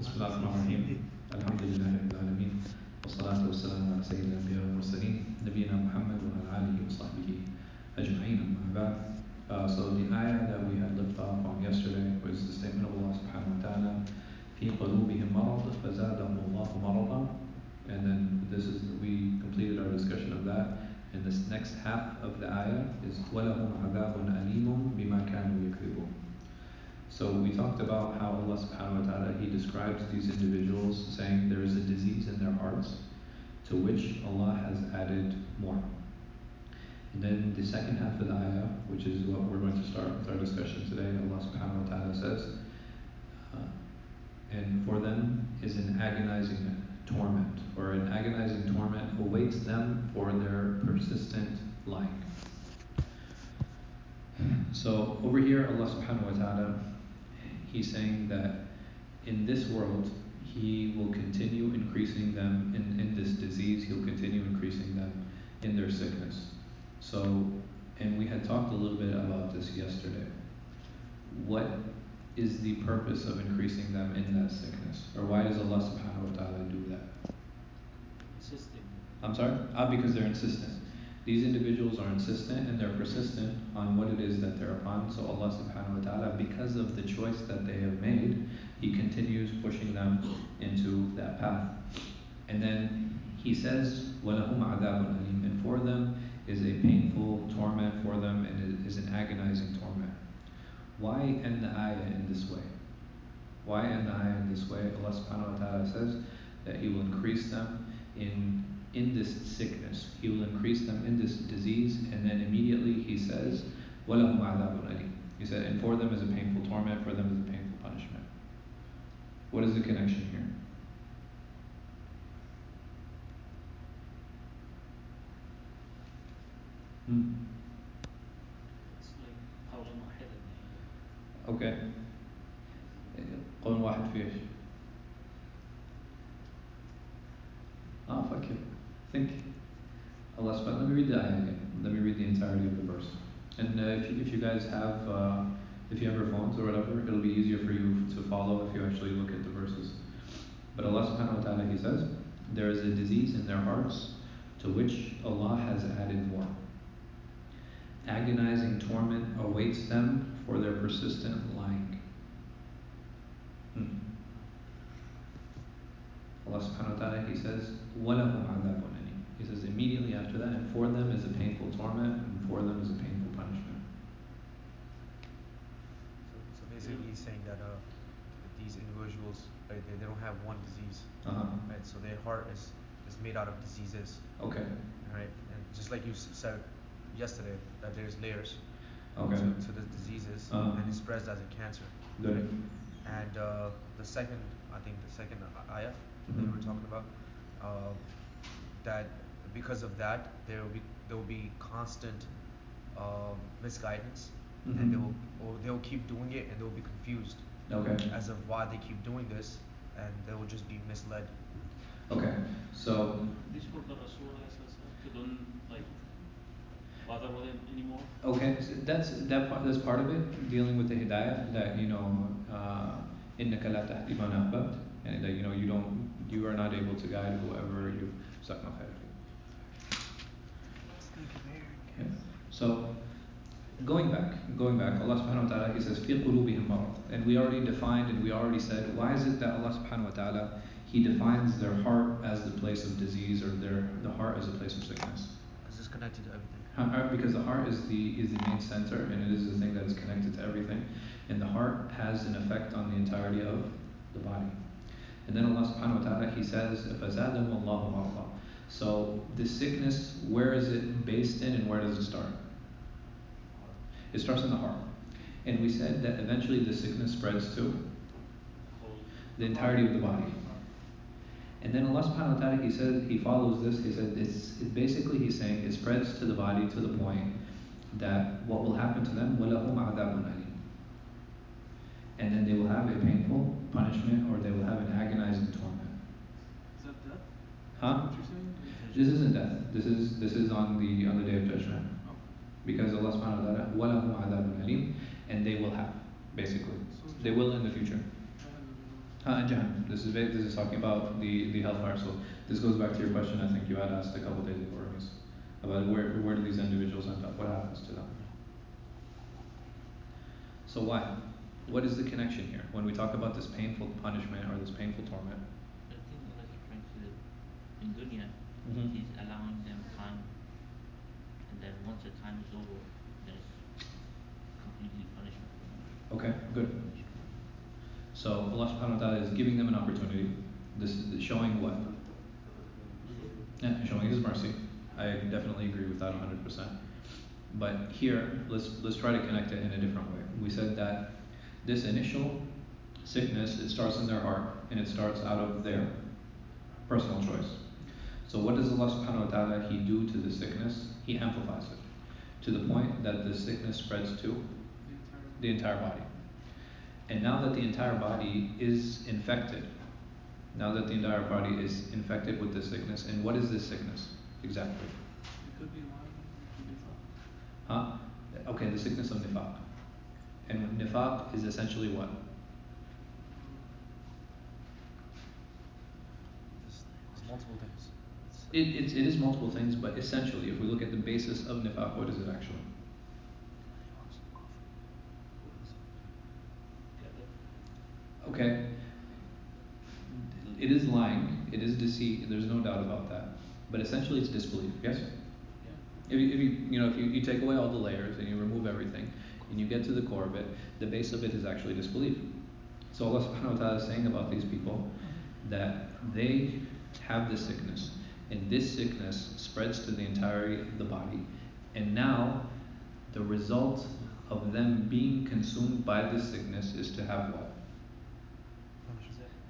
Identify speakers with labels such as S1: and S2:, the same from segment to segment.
S1: بسم الله الرحمن الرحيم الحمد لله رب العالمين والصلاة والسلام على سيد الأنبياء والمرسلين نبينا محمد وعلى آله وصحبه أجمعين أما بعد uh, so the ayah that we had left off on yesterday was the statement of Allah subhanahu wa ta'ala في قلوبهم مرض فزادهم الله مرضا and then this is we completed our discussion of that and this next half of the ayah is ولهم عذاب أليم بما كانوا يكذبون so we talked about how Allah subhanahu wa ta'ala He describes these individuals saying there is a disease in their hearts to which Allah has added more. And then the second half of the ayah, which is what we're going to start with our discussion today, Allah subhanahu wa ta'ala says, uh, and for them is an agonizing torment, or an agonizing torment awaits them for their persistent lying. So over here, Allah subhanahu wa ta'ala he's saying that in this world, he will continue increasing them in, in this disease, he'll continue increasing them in their sickness. So, and we had talked a little bit about this yesterday. What is the purpose of increasing them in that sickness? Or why does Allah subhanahu wa ta'ala do that?
S2: Insisting.
S1: I'm sorry? Ah, because they're insistent. These individuals are insistent and they're persistent on what it is that they're upon. So Allah subhanahu wa ta'ala, because of the choice that they have made, He continues pushing them into that path. And then He says, وَلَهُمْ عَذَابٌ أَلِيمٌ And for them is a painful torment for them and it is an agonizing torment. Why end the ayah in this way? Why end the ayah in this way? Allah subhanahu wa ta'ala says that He will increase them in in this sickness. He will increase them in this disease, and then immediately he says, وَلَهُمْ عَذَابٌ أَلِيمٌ He said, and for them is a painful torment, for them is a painful punishment. What is the connection here? Hmm. guys have, uh, if you have your phones or whatever, it'll be easier for you to follow if you actually look at the verses. But Allah subhanahu wa ta'ala, He says, there is a disease in their hearts to which Allah has added more. Agonizing torment awaits them for their persistent lying. Hmm. Allah subhanahu wa ta'ala, He says, وَلَهُمْ عَذَابٌ أَلِيمٌ He says immediately after that, and for them is a painful torment, and for them is a painful
S3: basically, he's saying that uh, these individuals, right, they, they don't have one disease,
S1: Uh-huh.
S3: right? So their heart is, is made out of diseases,
S1: Okay.
S3: right? And just like you s- said yesterday, that there's layers
S1: Okay.
S3: to, to the diseases,
S1: Uh-huh.
S3: and it spreads as a cancer.
S1: Good.
S3: And uh, the second, I think the second ayah that you
S1: Mhm.
S3: were talking about, uh, that because of that there will be there will be constant uh, misguidance, mm-hmm. and they will or they'll keep doing it and they'll be confused
S1: okay.
S3: as of why they keep doing this and they will just be misled.
S1: Okay, so.
S2: These were the Rasul don't like bother with it anymore.
S1: Okay, so that's that part. That's part of it, dealing with the hidayah that you know, innaka la ibn man and that you know you don't, you are not able to guide whoever you've my head. Yeah. So going back, going back, Allah subhanahu wa ta'ala, He says, في قلوبهم مرض. And we already defined and we already said, why is it that Allah subhanahu wa ta'ala, He defines their heart as the place of disease or their, the heart as a place of sickness?
S3: It's just connected to everything.
S1: Uh, Because the heart is the, is the main center and it is the thing that is connected to everything. And the heart has an effect on the entirety of the body. And then Allah subhanahu wa ta'ala, He says, فَزَادَهُ اللَّهُ مَرْضًا So, the sickness, where is it based in and where does it start? It starts in the heart. And we said that eventually the sickness spreads to the entirety of the body. And then Allah subhanahu wa ta'ala, he said, he follows this, he said, it's it basically he's saying it spreads to the body to the point that what will happen to them, وَلَهُمْ عَذَابٌ أَلِيمٌ And then they will have a painful punishment or they will have an agonizing torment.
S4: Is that death?
S1: Huh? This isn't death. This is this is on the on the day of judgment
S4: Okay.
S1: Because Allah subhanahu wa ta'ala, وَلَهُمْ عَذَابٌ أَلِيمٌ And they will have, basically. They will in the future. Uh Jahannam. This is ba- this is talking about the the hellfire, so this goes back to your question I think you had asked a couple days ago, Ramiz. About where where do these individuals end up, what happens to them? So why? What is the connection here? When we talk about this painful punishment or this painful torment
S5: I think Allah is referring to in dunya
S1: Mhm.
S5: He's allowing them time and then once the time is over there's completely punishment.
S1: Okay, good. So Allah Subhanahu wa Ta'ala is giving them an opportunity. This is showing what? Yeah, showing his mercy. I definitely agree with that hundred percent. But here let's let's try to connect it in a different way. We said that this initial sickness, it starts in their heart and it starts out of their personal choice. So what does Allah Subhanahu wa Ta'ala he do to the sickness? He amplifies it. To the point that the sickness spreads to the entire body. And now that the entire body is infected, now that the entire body is infected with this sickness, and what is this sickness exactly?
S4: It could be lying, it could be.
S1: Huh? Okay, the sickness of nifaq. And nifaq is essentially what?
S3: There's, there's multiple things. It's,
S1: It, it's, it is multiple things, but essentially, if we look at the basis of nifaq, what is it actually? Okay. It is lying, it is deceit, there's no doubt about that. But essentially it's disbelief, yes? If you, if you, you know, if you, you take away all the layers and you remove everything and you get to the core of it, the base of it is actually disbelief. So Allah subhanahu wa ta'ala is saying about these people that they have this sickness and this sickness spreads to the entirety of the body and now the result of them being consumed by this sickness is to have what?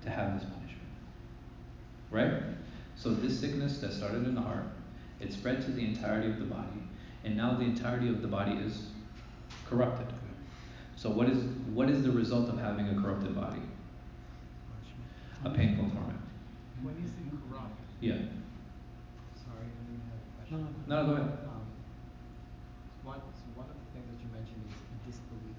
S1: To have this punishment. Right? So this sickness that started in the heart, it spread to the entirety of the body, and now the entirety of the body is corrupted. So what is what is the result of having a corrupted body? A painful torment.
S6: When you say corrupt,
S1: Yeah.
S6: Sorry, I didn't have a question.
S1: No, no, go ahead.
S6: Um, one, so one of the things that you mentioned is disbelief.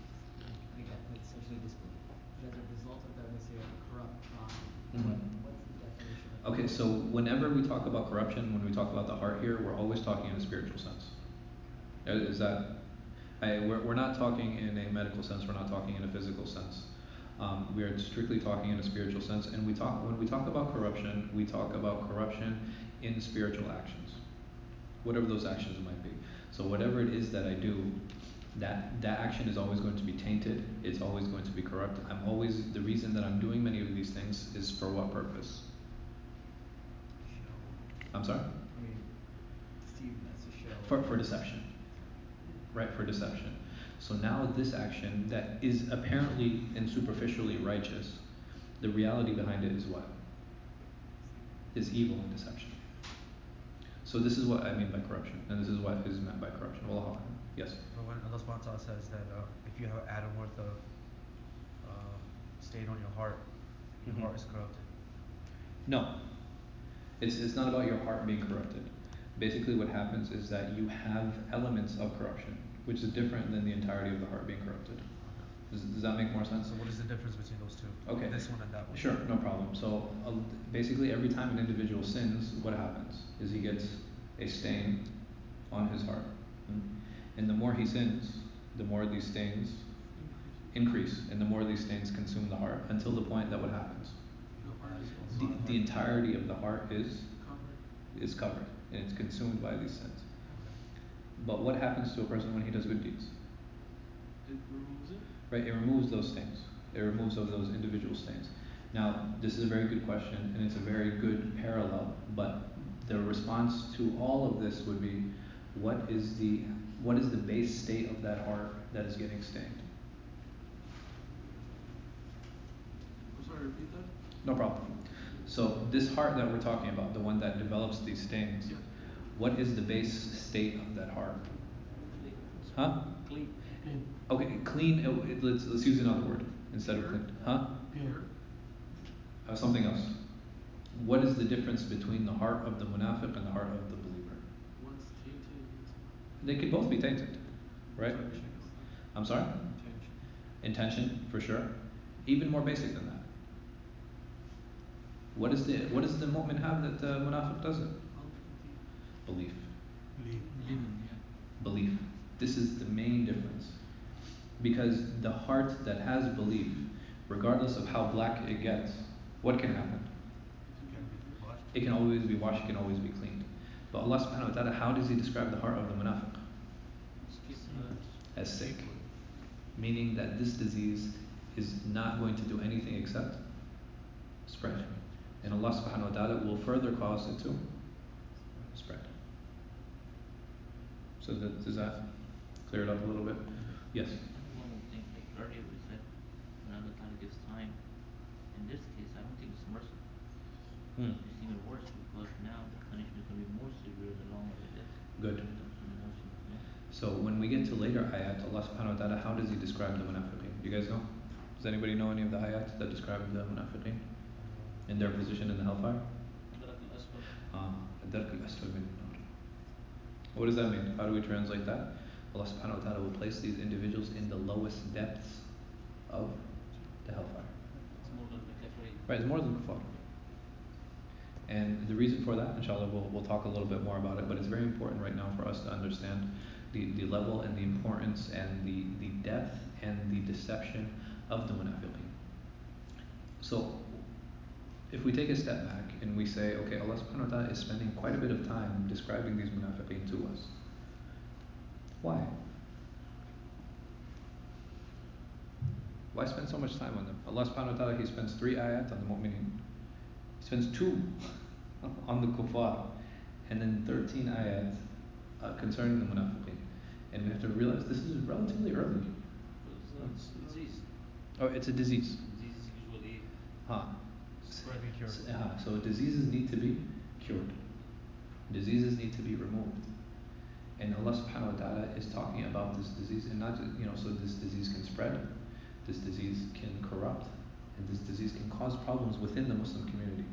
S6: Like that, that's essentially disbelief. But as a result of that, let's say a corrupt what,
S1: Mhm.
S6: what's the definition
S1: Okay, so whenever we talk about corruption, when we talk about the heart here, we're always talking in a spiritual sense. Uh, Is that, I, we're, we're not talking in a medical sense, we're not talking in a physical sense. Um, we are strictly talking in a spiritual sense, and we talk, when we talk about corruption, we talk about corruption in spiritual actions. Whatever those actions might be. So whatever it is that I do, that, that action is always going to be tainted, it's always going to be corrupt. I'm always, the reason that I'm doing many of these things is for what purpose? I'm sorry?
S6: I mean, deceive, that's a show.
S1: For, for deception. Right, for deception. So now this action that is apparently and superficially righteous, the reality behind it is what? Is evil and deception. So this is what I mean by corruption, and this is what is meant by corruption. Wallahu a'lam. Yes.
S3: But when Allah subhanahu wa ta'ala says that uh, if you have an atom worth of uh, stain on your heart, your
S1: Mhm.
S3: heart is corrupted.
S1: No. It's, it's not about your heart being corrupted. Basically, what happens is that you have elements of corruption, which is different than the entirety of the heart being corrupted. Does, does that make more sense?
S3: So what is the difference between those two?
S1: Okay.
S3: This one and that one.
S1: Sure, no problem. So uh, basically, every time an individual sins, what happens is he gets a stain on his heart, and the more he sins, the more these stains increase, and the more these stains consume the heart, until the point that what happens? The, the entirety of the heart is
S4: Covered.
S1: is covered, and it's consumed by these sins. But what happens to a person when he does good deeds?
S4: It removes it.
S1: Right, it removes those stains. It removes those, those individual stains. Now, this is a very good question, and it's a very good parallel. But the response to all of this would be, what is the what is the base state of that heart that is getting stained?
S4: I'm sorry, repeat that?
S1: No problem. So this heart that we're talking about, the one that develops these stains,
S4: Yeah.
S1: what is the base state of that heart? Huh?
S5: Clean.
S1: Okay, clean. it- Let's let's use another word instead of clean. Huh?
S4: Pure.
S1: Uh, something else. What is the difference between the heart of the munafiq and the heart of the believer?
S4: One's tainted.
S1: They could both be tainted, right?
S4: Intention.
S1: I'm sorry.
S6: Intention.
S1: Intention, for sure. Even more basic than that. What is the what does the mu'min have that the munafiq doesn't? Belief. Belief. This is the main difference. Because the heart that has belief, regardless of how black it gets, what can happen? It can always be washed, it can always be cleaned. But Allah subhanahu wa ta'ala, how does he describe the heart of the munafiq? As sick. Meaning that this disease is not going to do anything except spread. And Allah subhanahu wa ta'ala will further cause it to spread. So that, does that clear it up a little bit? Yes.
S5: One more thing, like earlier we said, when Allah Ta'ala gives time, in this case, I don't think it's merciful.
S1: Mm.
S5: It's even worse because now the punishment to be more severe the longer it is.
S1: Good. So when we get to later ayat, Allah subhanahu wa ta'ala, how does He describe the munafiqeen? Do you guys know? Does anybody know any of the ayat that describe the munafiqeen and their position in the hellfire? Um, what does that mean? How do we translate that? Allah subhanahu wa ta'ala will place these individuals in the lowest depths of the hellfire. Right, it's more than kuffar. And the reason for that, inshallah, we'll, we'll talk a little bit more about it, but it's very important right now for us to understand the, the level and the importance and the, the depth and the deception of the munafiqeen. So, if we take a step back and we say, okay, Allah subhanahu wa ta'ala is spending quite a bit of time describing these munafiqeen to us. Why? Why spend so much time on them? Allah subhanahu wa ta'ala, He spends three ayat on the mu'mineen. He spends two on the kuffar. And then 13 ayat uh, concerning the munafiqeen. And we have to realize this is relatively early.
S2: it's a disease
S1: Oh, it's a disease.
S2: disease usually
S1: Huh.
S2: spread
S1: S- uh, so diseases need to be cured. Diseases need to be removed. And Allah subhanahu wa ta'ala is talking about this disease and not just, you know, so this disease can spread, this disease can corrupt, and this disease can cause problems within the Muslim community.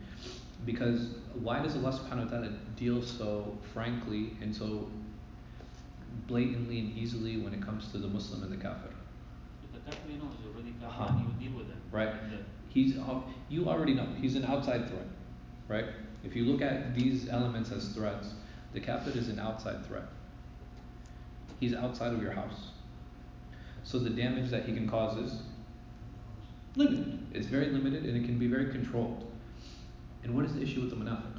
S1: Because why does Allah subhanahu wa ta'ala deal so frankly and so blatantly and easily when it comes to the Muslim and the kafir?
S2: if the kafir knows already
S1: Uh-huh.
S2: you deal with them
S1: Right. He's you already know he's an outside threat, right? If you look at these elements as threats, the kafir is an outside threat. He's outside of your house. So the damage that he can cause is limited. It's very limited and it can be very controlled. And what is the issue with the munafiq?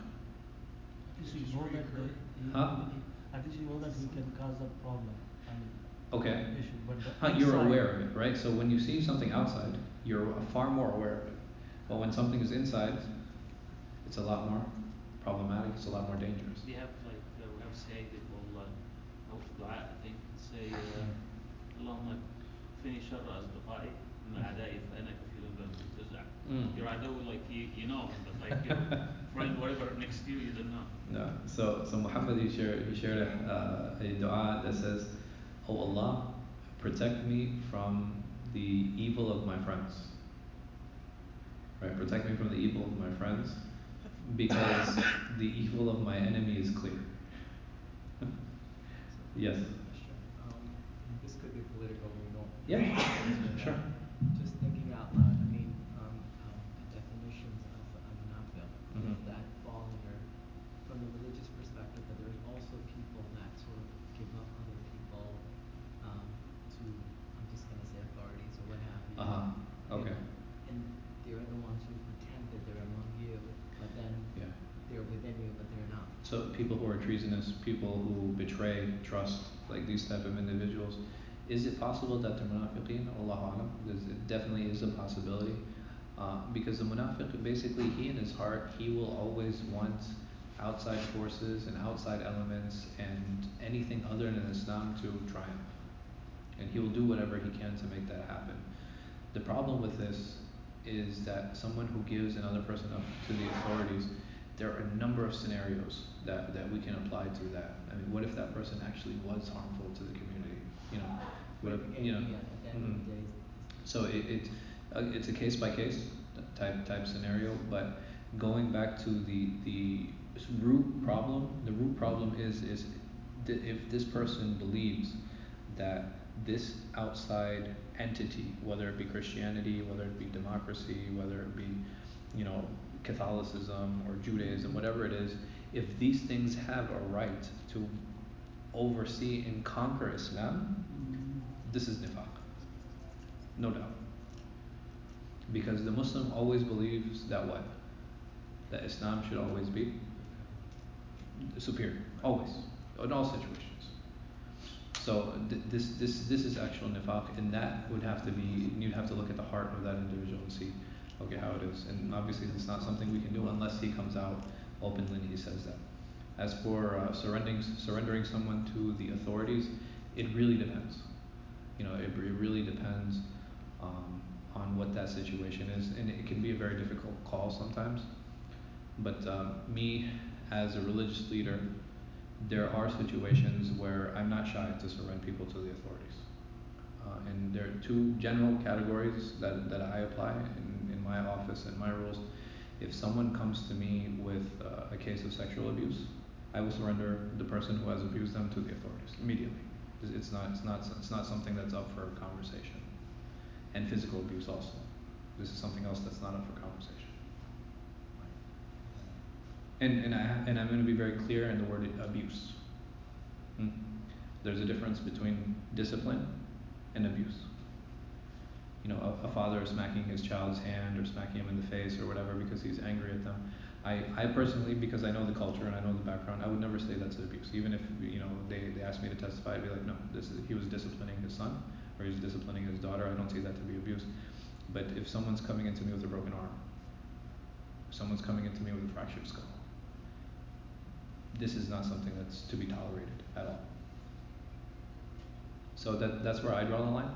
S7: You know that he can cause a problem.
S1: Okay. You're aware of it, right? So when you see something outside, you're far more aware of it. But when something is inside, it's a lot more problematic. It's a lot more dangerous.
S2: We have like uh, we have saying that well, uh, I think say uh, اللهم فيني شر أصدقائي من أعدائي فأنا كفيل بهم تزع
S1: Mm.
S2: your عدو like you, you know him but like your friend whatever next to you you don't know
S1: No. So so Muhammad he shared he shared a, uh, a dua that says, Oh Allah, protect me from the evil of my friends. Right, protect me from the evil of my friends because the evil of my enemy is clear. yes.
S6: Question. Um, this could be political, we don't.
S1: Yeah, sure.
S6: Just thinking out loud, I mean, um, um, the definitions of a munafiq,
S1: Mhm.
S6: that fall under, from the religious perspective, but there's also people that sort of give up other people, um, to, I'm just gonna say authorities or what have you.
S1: Uh-huh.
S6: You
S1: Okay.
S6: know, And they're the ones who pretend that they're among you, but then
S1: Yeah.
S6: they're within you, but they're not.
S1: So people who are treasonous, people who betray trust, like these type of individuals, is it possible that they're munafiqeen? Allah alam. It definitely is a possibility. Uh, because the munafiq, basically, he in his heart, he will always want outside forces and outside elements and anything other than Islam to triumph. And he will do whatever he can to make that happen. The problem with this is that someone who gives another person up to the authorities, there are a number of scenarios that, that we can apply to that. I mean, what if that person actually was harmful to the community? You know, what if,
S6: Again,
S1: you know,
S6: yeah, at the end of
S1: mhm. so it, it uh, it's a case by case type type scenario, but going back to the the root problem, the root problem is is th- if this person believes that this outside entity, whether it be Christianity, whether it be democracy, whether it be, you know, Catholicism or Judaism, whatever it is, if these things have a right to oversee and conquer Islam, this is nifaq. No doubt. Because the Muslim always believes that what? That Islam should always be superior. Always. In all situations. So th- this this this is actual nifaq and that would have to be you'd have to look at the heart of that individual and see okay how it is. And obviously it's not something we can do unless he comes out openly and he says that. As for uh, surrendering surrendering someone to the authorities, it really depends. You know, it, it really depends um, on what that situation is, and it can be a very difficult call sometimes. But um, me, as a religious leader, there are situations where I'm not shy to surrender people to the authorities. Uh, and there are two general categories that, that I apply in, in my office and my rules. If someone comes to me with uh, a case of sexual abuse, I will surrender the person who has abused them to the authorities immediately. It's not, it's not, it's not something that's up for conversation. And physical abuse also. This is something else that's not up for conversation. And, and, I, and I'm going to be very clear in the word abuse. Hmm? There's a difference between discipline and abuse. You know, a, a father smacking his child's hand or smacking him in the face or whatever because he's angry at them. I, I personally, because I know the culture and I know the background, I would never say that's abuse. Even if you know they, they asked me to testify, I'd be like, no, this is, he was disciplining his son or he's disciplining his daughter. I don't see that to be abuse. But if someone's coming into me with a broken arm, someone's coming into me with a fractured skull, this is not something that's to be tolerated at all. So that that's where I draw the line.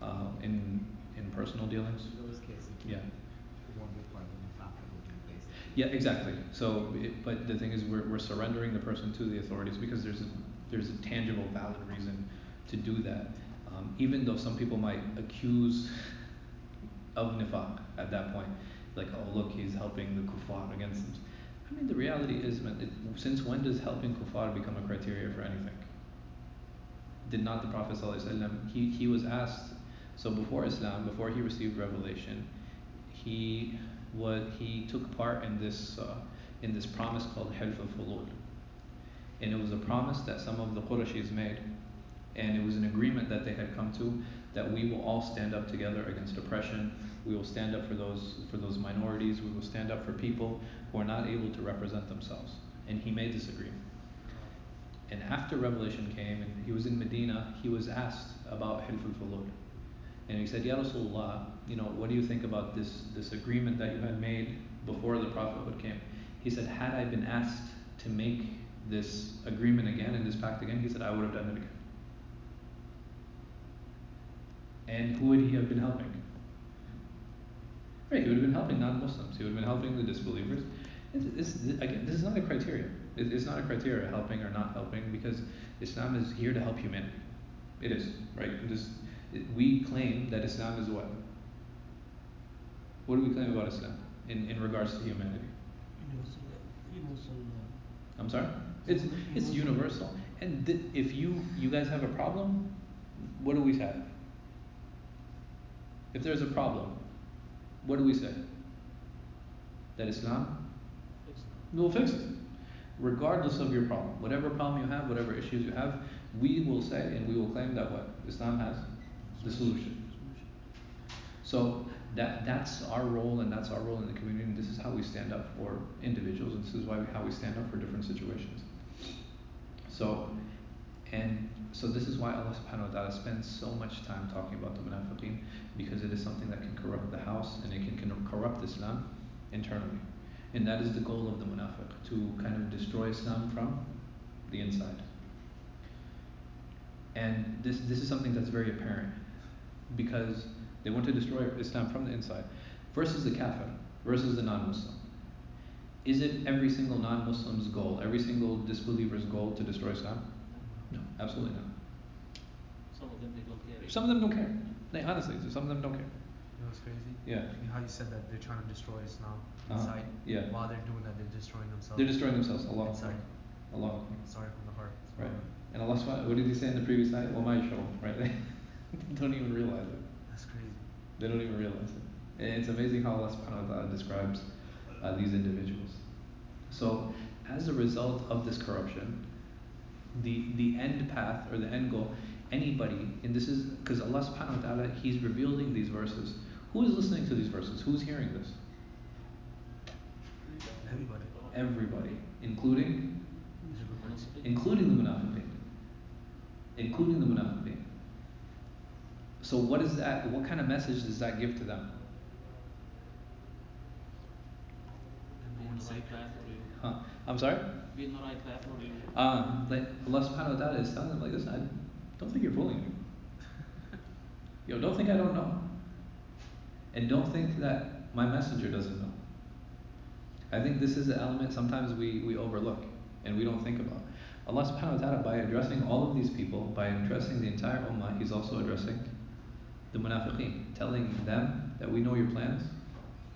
S1: Uh, in in personal dealings.
S6: In those cases,
S1: Yeah.
S6: it won't be part of the nifaq, it will be basically.
S1: Yeah, exactly. So, it, but the thing is, we're we're surrendering the person to the authorities because there's a there's a tangible, valid reason to do that. Um, even though some people might accuse of nifaq at that point, like, oh look, he's helping the kuffar against them. I mean, the reality is, man, it, since when does helping kuffar become a criteria for anything? Did not the Prophet he, he was asked, so before Islam, before he received revelation, he was, he took part in this, uh, in this promise called Hilf al-Fudul. And it was a promise that some of the Qurayshis made. And it was an agreement that they had come to that we will all stand up together against oppression. We will stand up for those, for those minorities. We will stand up for people who are not able to represent themselves. And he made this agreement. And after Revelation came and he was in Medina, he was asked about Hilf al-Fudul. And he said, Ya Rasulullah, you know, what do you think about this, this agreement that you had made before the Prophethood came? He said, had I been asked to make this agreement again and this pact again, he said, I would have done it again. And who would he have been helping? Right, he would have been helping non-Muslims. He would have been helping the disbelievers. This, this, again, this is not a criteria. It, it's not a criteria helping or not helping because Islam is here to help humanity. It is right. It, we claim that Islam is what? What do we claim about Islam in, in regards to humanity?
S7: Universal,
S1: I'm sorry. It's it's universal. And th- if you you guys have a problem, what do we have? If there's a problem, what do we say? That Islam will fix it. Regardless of your problem. Whatever problem you have, whatever issues you have, we will say and we will claim that what? Islam has the solution. So that that's our role and that's our role in the community and this is how we stand up for individuals and this is why we, how we stand up for different situations. So and so this is why Allah subhanahu wa ta'ala spends so much time talking about the munafiqeen because it is something that can corrupt the house and it can, can corrupt Islam internally. And that is the goal of the munafiq, to kind of destroy Islam from the inside. And this, this is something that's very apparent because they want to destroy Islam from the inside. Versus the kafir, versus the non Muslim. Is it every single non Muslim's goal, every single disbeliever's goal to destroy Islam? No, absolutely not.
S2: Some of them they don't care.
S1: Some of them don't care. They honestly, some of them don't care.
S3: You know what's crazy?
S1: Yeah.
S3: How you said that they're trying to destroy Islam
S1: uh-huh.
S3: inside. Uh-huh.
S1: Yeah.
S3: While they're doing that, they're destroying themselves.
S1: They're destroying themselves.
S3: Inside.
S1: Allah.
S3: Sorry from the heart.
S1: Right. And Allah, what did he say in the previous ayah? Well, my show, right? they don't even realize it. They don't even realize it. And it's amazing how Allah subhanahu wa ta'ala describes uh, these individuals. So, as a result of this corruption, the the end path or the end goal, anybody, and this is because Allah subhanahu wa ta'ala, He's revealing these verses. Who is listening to these verses? Who's hearing this?
S3: Everybody.
S1: Everybody, including including the munafiqeen. Including the munafiqeen. So what is that what kind of message does that give to them?
S2: Be in the right path or you,
S1: Huh? I'm sorry?
S2: be in the right path or you.
S1: Um, like Allah subhanahu wa ta'ala is telling them like this, I don't think you're fooling me. Yo, don't think I don't know. And don't think that my messenger doesn't know. I think this is an element sometimes we, we overlook and we don't think about. Allah subhanahu wa ta'ala by addressing all of these people, by addressing the entire ummah, He's also addressing the munafiqeen, telling them that we know your plans,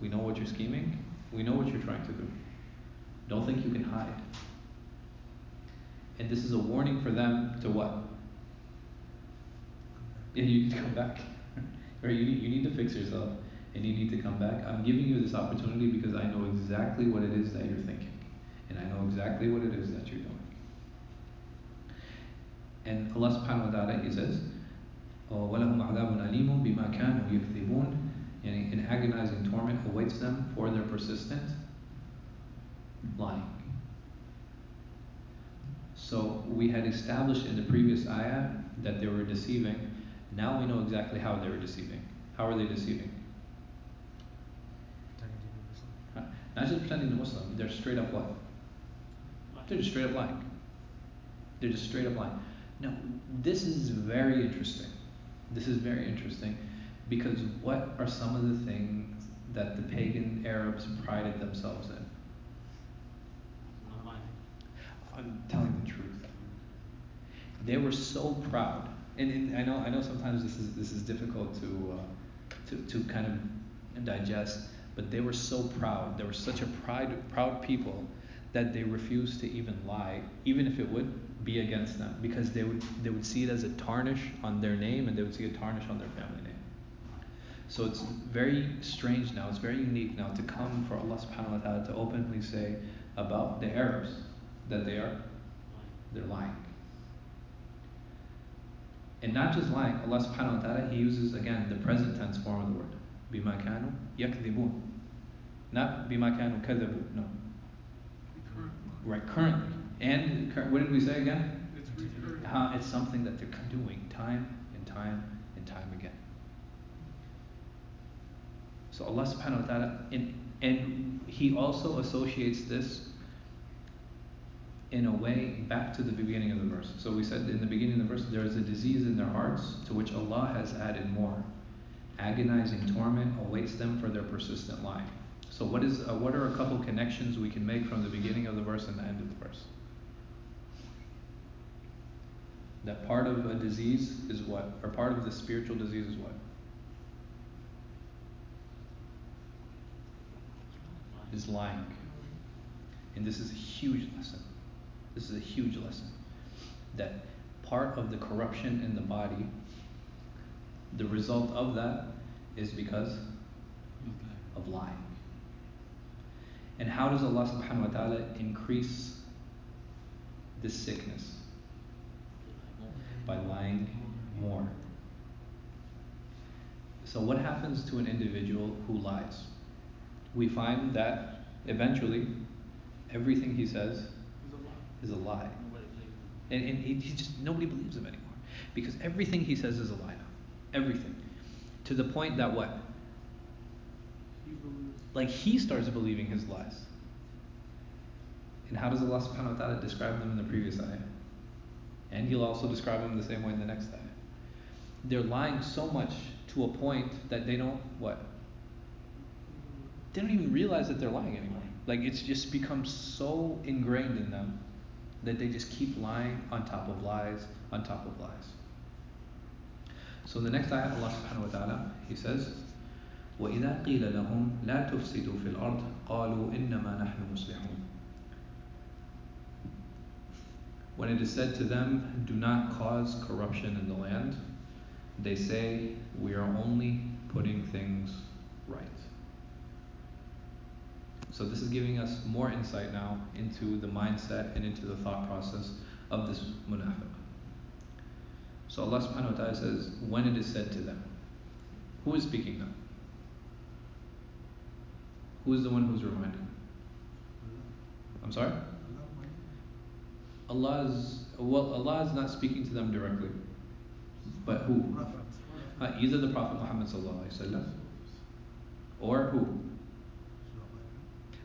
S1: we know what you're scheming, we know what you're trying to do. Don't think you can hide. And this is a warning for them to what? Yeah, you need to come back. or you need, you need to fix yourself and you need to come back. I'm giving you this opportunity because I know exactly what it is that you're thinking. And I know exactly what it is that you're doing. And Allah subhanahu wa ta'ala He says, وَلَهُمْ عَذَابٌ أَلِيمٌ بِمَا كَانُوا يَكْذِبُونَ Yani an agonizing torment awaits them for their persistent lying. So we had established in the previous ayah that they were deceiving. Now we know exactly how they were deceiving. How are they deceiving?
S3: Pretending to be Muslim.
S1: Huh? Not just pretending to Muslim, they're straight up what? They're just straight up lying. They're just straight up lying. Now, this is very interesting. This is very interesting because what are some of the things that the pagan Arabs prided themselves in? I'm telling the truth. They were so proud, and, and I know I know sometimes this is this is difficult to uh, to to kind of digest, but they were so proud. They were such a pride proud people that they refuse to even lie, even if it would be against them, because they would they would see it as a tarnish on their name, and they would see a tarnish on their family name. So it's very strange now, it's very unique now to come for Allah subhanahu wa ta'ala to openly say about the Arabs that they are they're lying. And not just lying, Allah subhanahu wa ta'ala He uses again the present tense form of the word. Bima kanu yakdhibun. Not bima kanu kadhabu, no. Right, currently. And cur- what did we say again?
S4: It's.
S1: Uh, it's something that they're doing time and time and time again. So Allah subhanahu wa ta'ala, and, and He also associates this in a way back to the beginning of the verse. So we said in the beginning of the verse, there is a disease in their hearts to which Allah has added more. Agonizing torment awaits them for their persistent lying. So what is uh, what are a couple connections we can make from the beginning of the verse and the end of the verse? That part of a disease is what? Or part of the spiritual disease is what? Is lying. And this is a huge lesson. This is a huge lesson. That part of the corruption in the body, the result of that is because of lying. And how does Allah subhanahu wa ta'ala increase this sickness? By lying more. So, what happens to an individual who lies? We find that eventually everything he says is a lie. And, and he, he just, nobody believes him anymore. Because everything he says is a lie now. Everything. To the point that what? Like he starts believing his lies. And how does Allah subhanahu wa ta'ala describe them in the previous ayah? And he'll also describe them the same way in the next ayah. They're lying so much to a point that they don't what? They don't even realize that they're lying anymore. Like it's just become so ingrained in them that they just keep lying on top of lies on top of lies. So in the next ayah, Allah subhanahu wa ta'ala, He says, وإذا قيل لهم لا تفسدوا في الأرض قالوا إنما نحن مصلحون When it is said to them, do not cause corruption in the land, they say, we are only putting things right. So this is giving us more insight now into the mindset and into the thought process of this munafiq. So Allah subhanahu wa ta'ala says, when it is said to them, who is speaking now? Who is the one who's reminding? I'm sorry? Allah is well Allah is not speaking to them directly. But who? Uh, either the Prophet Muhammad sallallahu alaihi wasallam or who?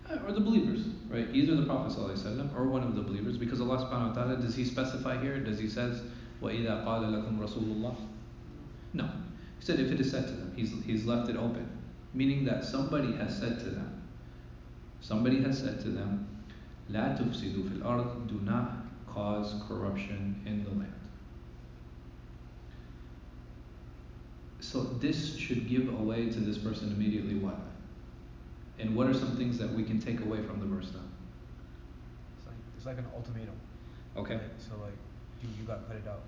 S1: Uh, or the believers, right? Either the Prophet sallallahu alaihi wasallam or one of the believers, because Allah subhanahu wa ta'ala does he specify here? Does he says وَإِذَا قَالَ لَكُمْ رَسُولُ اللَّهِ No. He said if it is said to them, he's he's left it open. Meaning that somebody has said to them, somebody has said to them, لا تفسدوا في الأرض, do not cause corruption in the land. So this should give away to this person immediately what? And what are some things that we can take away from the verse now?
S3: It's like it's like an ultimatum.
S1: Okay.
S3: Right? So like you you got cut it out.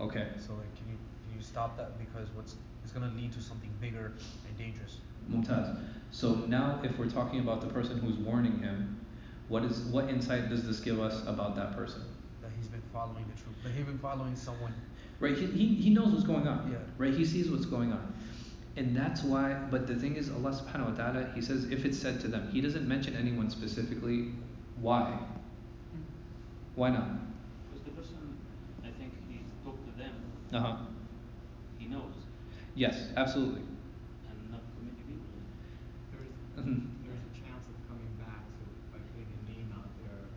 S1: Okay.
S3: So like can you can you stop that because what's it's gonna lead to something bigger and dangerous.
S1: Mumtaz. So now if we're talking about the person who's warning him, what is what insight does this give us about that person?
S3: That he's been following the truth. That he's been following someone
S1: Right, he, he, he knows what's going on.
S3: Yeah.
S1: Right, he sees what's going on. And that's why but the thing is Allah subhanahu wa ta'ala he says if it's said to them, he doesn't mention anyone specifically why. Why not?
S2: Because the person, I think he talked to them,
S1: Uh-huh.
S2: he knows,
S1: Yes, absolutely.
S2: and not too people.
S6: There's,
S1: Mhm.
S6: there's a chance of coming back to, by putting a name out there,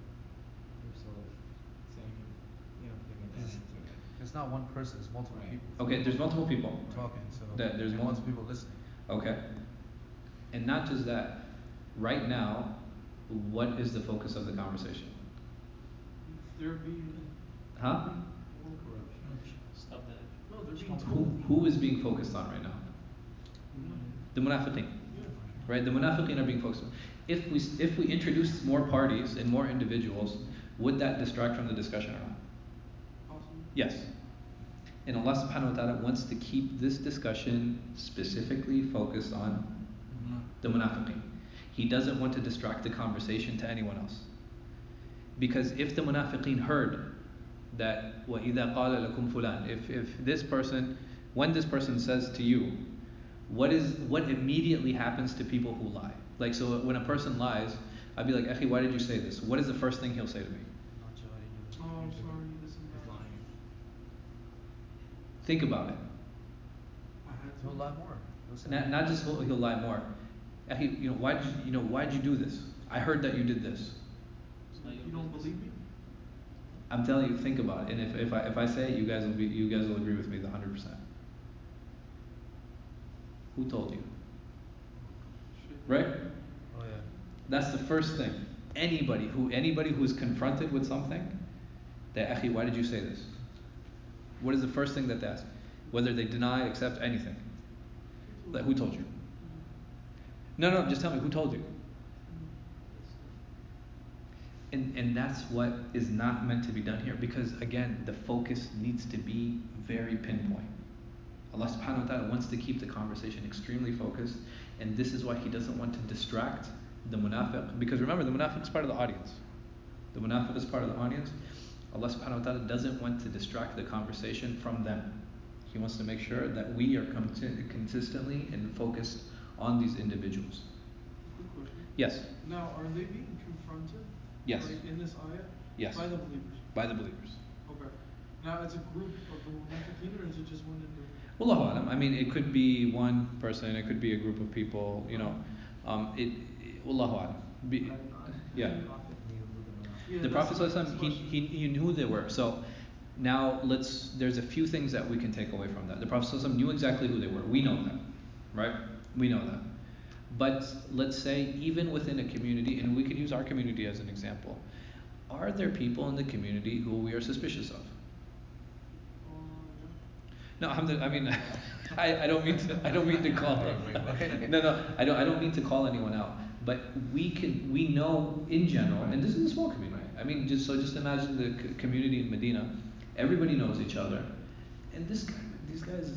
S6: you're sort of saying, you know, putting a name
S3: Yes.
S6: into it.
S3: it's not one person, it's multiple
S6: Right.
S3: people
S1: Okay, there's multiple people.
S3: talking, so
S1: That- there's
S3: and
S1: multiple-
S3: multiple people listening.
S1: Okay. And not just that, right now, what is the focus of the conversation?
S4: They're
S1: Huh?
S6: More corruption.
S2: Stop that.
S4: no, they're being
S1: Who, who is being focused on right now? The munafiqeen. Right? The munafiqeen are being focused on. If we, if we introduce more parties and more individuals, would that distract from the discussion or not? Yes. And Allah subhanahu wa ta'ala wants to keep this discussion specifically focused on the munafiqeen. He doesn't want to distract the conversation to anyone else. Because if the munafiqeen heard that وَإِذَا قَالَ لَكُمْ فُلَانٍ if, if this person, when this person says to you, what is what immediately happens to people who lie? Like so when a person lies, I'd be like, Akhi, why did you say this? What is the first thing he'll say to me?
S4: Oh,
S1: Think about it.
S3: He'll lie more.
S1: Not, not just he'll, he'll lie more. Akhi, you know, why did you, you know, why'd you do this? I heard that you did this.
S4: You don't believe me?
S1: I'm telling you, think about it. And if, if I if I say it, you guys will be you guys will agree with me the hundred percent. Who told you? Right?
S3: Oh yeah.
S1: That's the first thing. Anybody who anybody who's confronted with something, they Akhi, why did you say this? What is the first thing that they ask? Whether they deny, accept anything. Like who told you? No, no, just tell me who told you. And and that's what is not meant to be done here because again the focus needs to be very pinpoint. Allah subhanahu wa ta'ala wants to keep the conversation extremely focused and this is why he doesn't want to distract the munafiq because remember the munafiq is part of the audience. The munafiq is part of the audience. Allah subhanahu wa ta'ala doesn't want to distract the conversation from them. He wants to make sure that we are conti- consistently and focused on these individuals. Yes.
S4: Now, are they being confronted?
S1: Yes.
S4: Like in this ayah?
S1: Yes.
S4: By the believers?
S1: By the believers.
S4: Okay. Now, as a group of the munafiqeen, or is it just one individual?
S1: Wallahu alam. I mean, it could be one person, it could be a group of people, you know. Um, it, it Wallahu alam. Be, yeah.
S6: The Prophet knew who the Munafiq
S4: Yeah,
S1: The Prophet ﷺ, he, he, he knew who they were. So now let's, there's a few things that we can take away from that. The Prophet ﷺ knew exactly who they were. We know that, right? We know that. But let's say even within a community, and we could use our community as an example, are there people in the community who we are suspicious of? No, I'm the, I mean, I, I don't mean to, I don't mean to call, no, no, I don't, I don't mean to call anyone out. But we can, we know in general, and this is a small community. I mean, just so just imagine the c- community in Medina. Everybody knows each other, and this guy, these guys,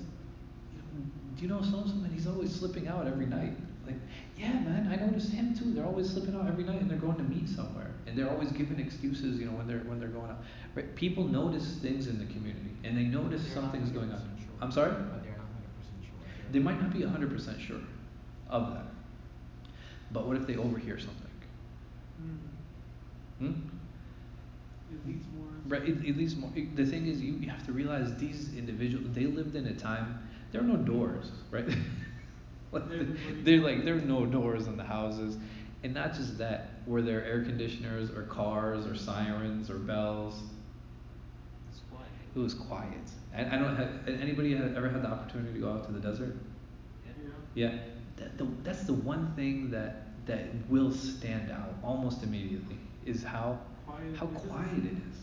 S1: you know, do you know so and he's always slipping out every night. Like, yeah, man, I noticed him too. They're always slipping out every night, and they're going to meet somewhere, and they're always giving excuses, you know, when they're when they're going out. Right? People notice things in the community, and they notice
S6: They're
S1: something's going on.
S6: sure.
S1: I'm sorry.
S6: But they're not hundred percent sure. They're-
S1: might not be hundred percent sure of that. But what if they overhear something?
S4: Hmm.
S1: Hmm?
S4: It leads more.
S1: Right, it, it leads more. The thing is, you, you have to realize these individuals. They lived in a time. There are no doors, right? like,
S4: Everybody-
S1: they're like there are no doors in the houses, and not just that. Were there air conditioners or cars or sirens or bells?
S2: It's quiet.
S1: It was quiet. And I don't have anybody ever had the opportunity to go out to the desert?
S2: Yeah.
S4: Yeah.
S1: Yeah, that, the, that's the one thing that that will stand out almost immediately is how
S4: Quiet
S1: how quiet it is.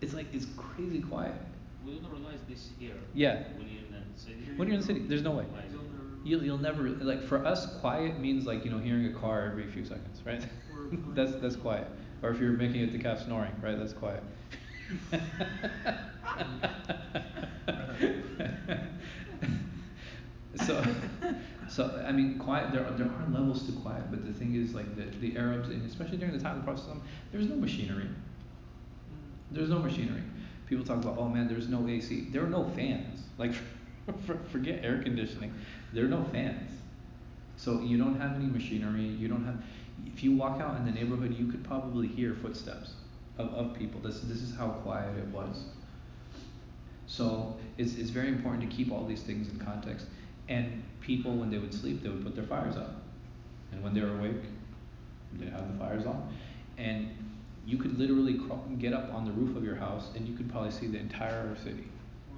S1: It's like it's crazy quiet.
S2: We don't realize this here.
S1: Yeah.
S2: When you're in the city.
S1: When you're in the city, there's no way.
S4: You'll never-
S1: You'll never like for us quiet means like you know hearing a car every few seconds, right? That's that's quiet. Or if you're making it to calf snoring, right? That's quiet. so so I mean quiet there are, there are levels to quiet, but the thing is like the, the Arabs and especially during the time of the Prophet there's no machinery.
S4: Hmm.
S1: There's no machinery. People talk about, oh man, there's no AC. There are no fans. Like, forget air conditioning. There are no fans. So you don't have any machinery. You don't have. If you walk out in the neighborhood, you could probably hear footsteps of, of people. This this is how quiet it was. So it's it's very important to keep all these things in context. And people, when they would sleep, they would put their fires out. And when they were awake, they have the fires on. And you could literally get up on the roof of your house and you could probably see the entire city.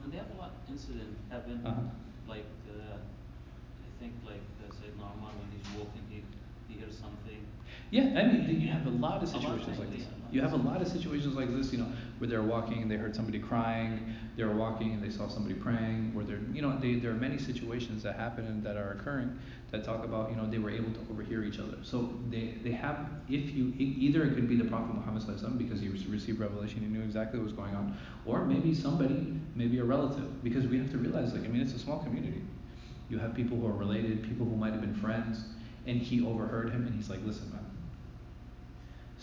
S2: And they have a lot of incident happen,
S1: Uh-huh.
S2: like, uh, I think like, uh, Sayyidina Umar, when he's walking, he, he hears something.
S1: Yeah, I mean, you have a lot of
S2: A lot of
S1: situations like this. You have a lot of situations like this, you know, where they're walking and they heard somebody crying. They were walking and they saw somebody praying. Where they're, you know, they, there are many situations that happen and that are occurring that talk about, you know, they were able to overhear each other. So they, they have, if you, either it could be the Prophet Muhammad because he re- received revelation, he knew exactly what was going on, or maybe somebody, maybe a relative, because we have to realize, like, I mean, it's a small community. You have people who are related, people who might have been friends, and he overheard him and he's like, listen, man,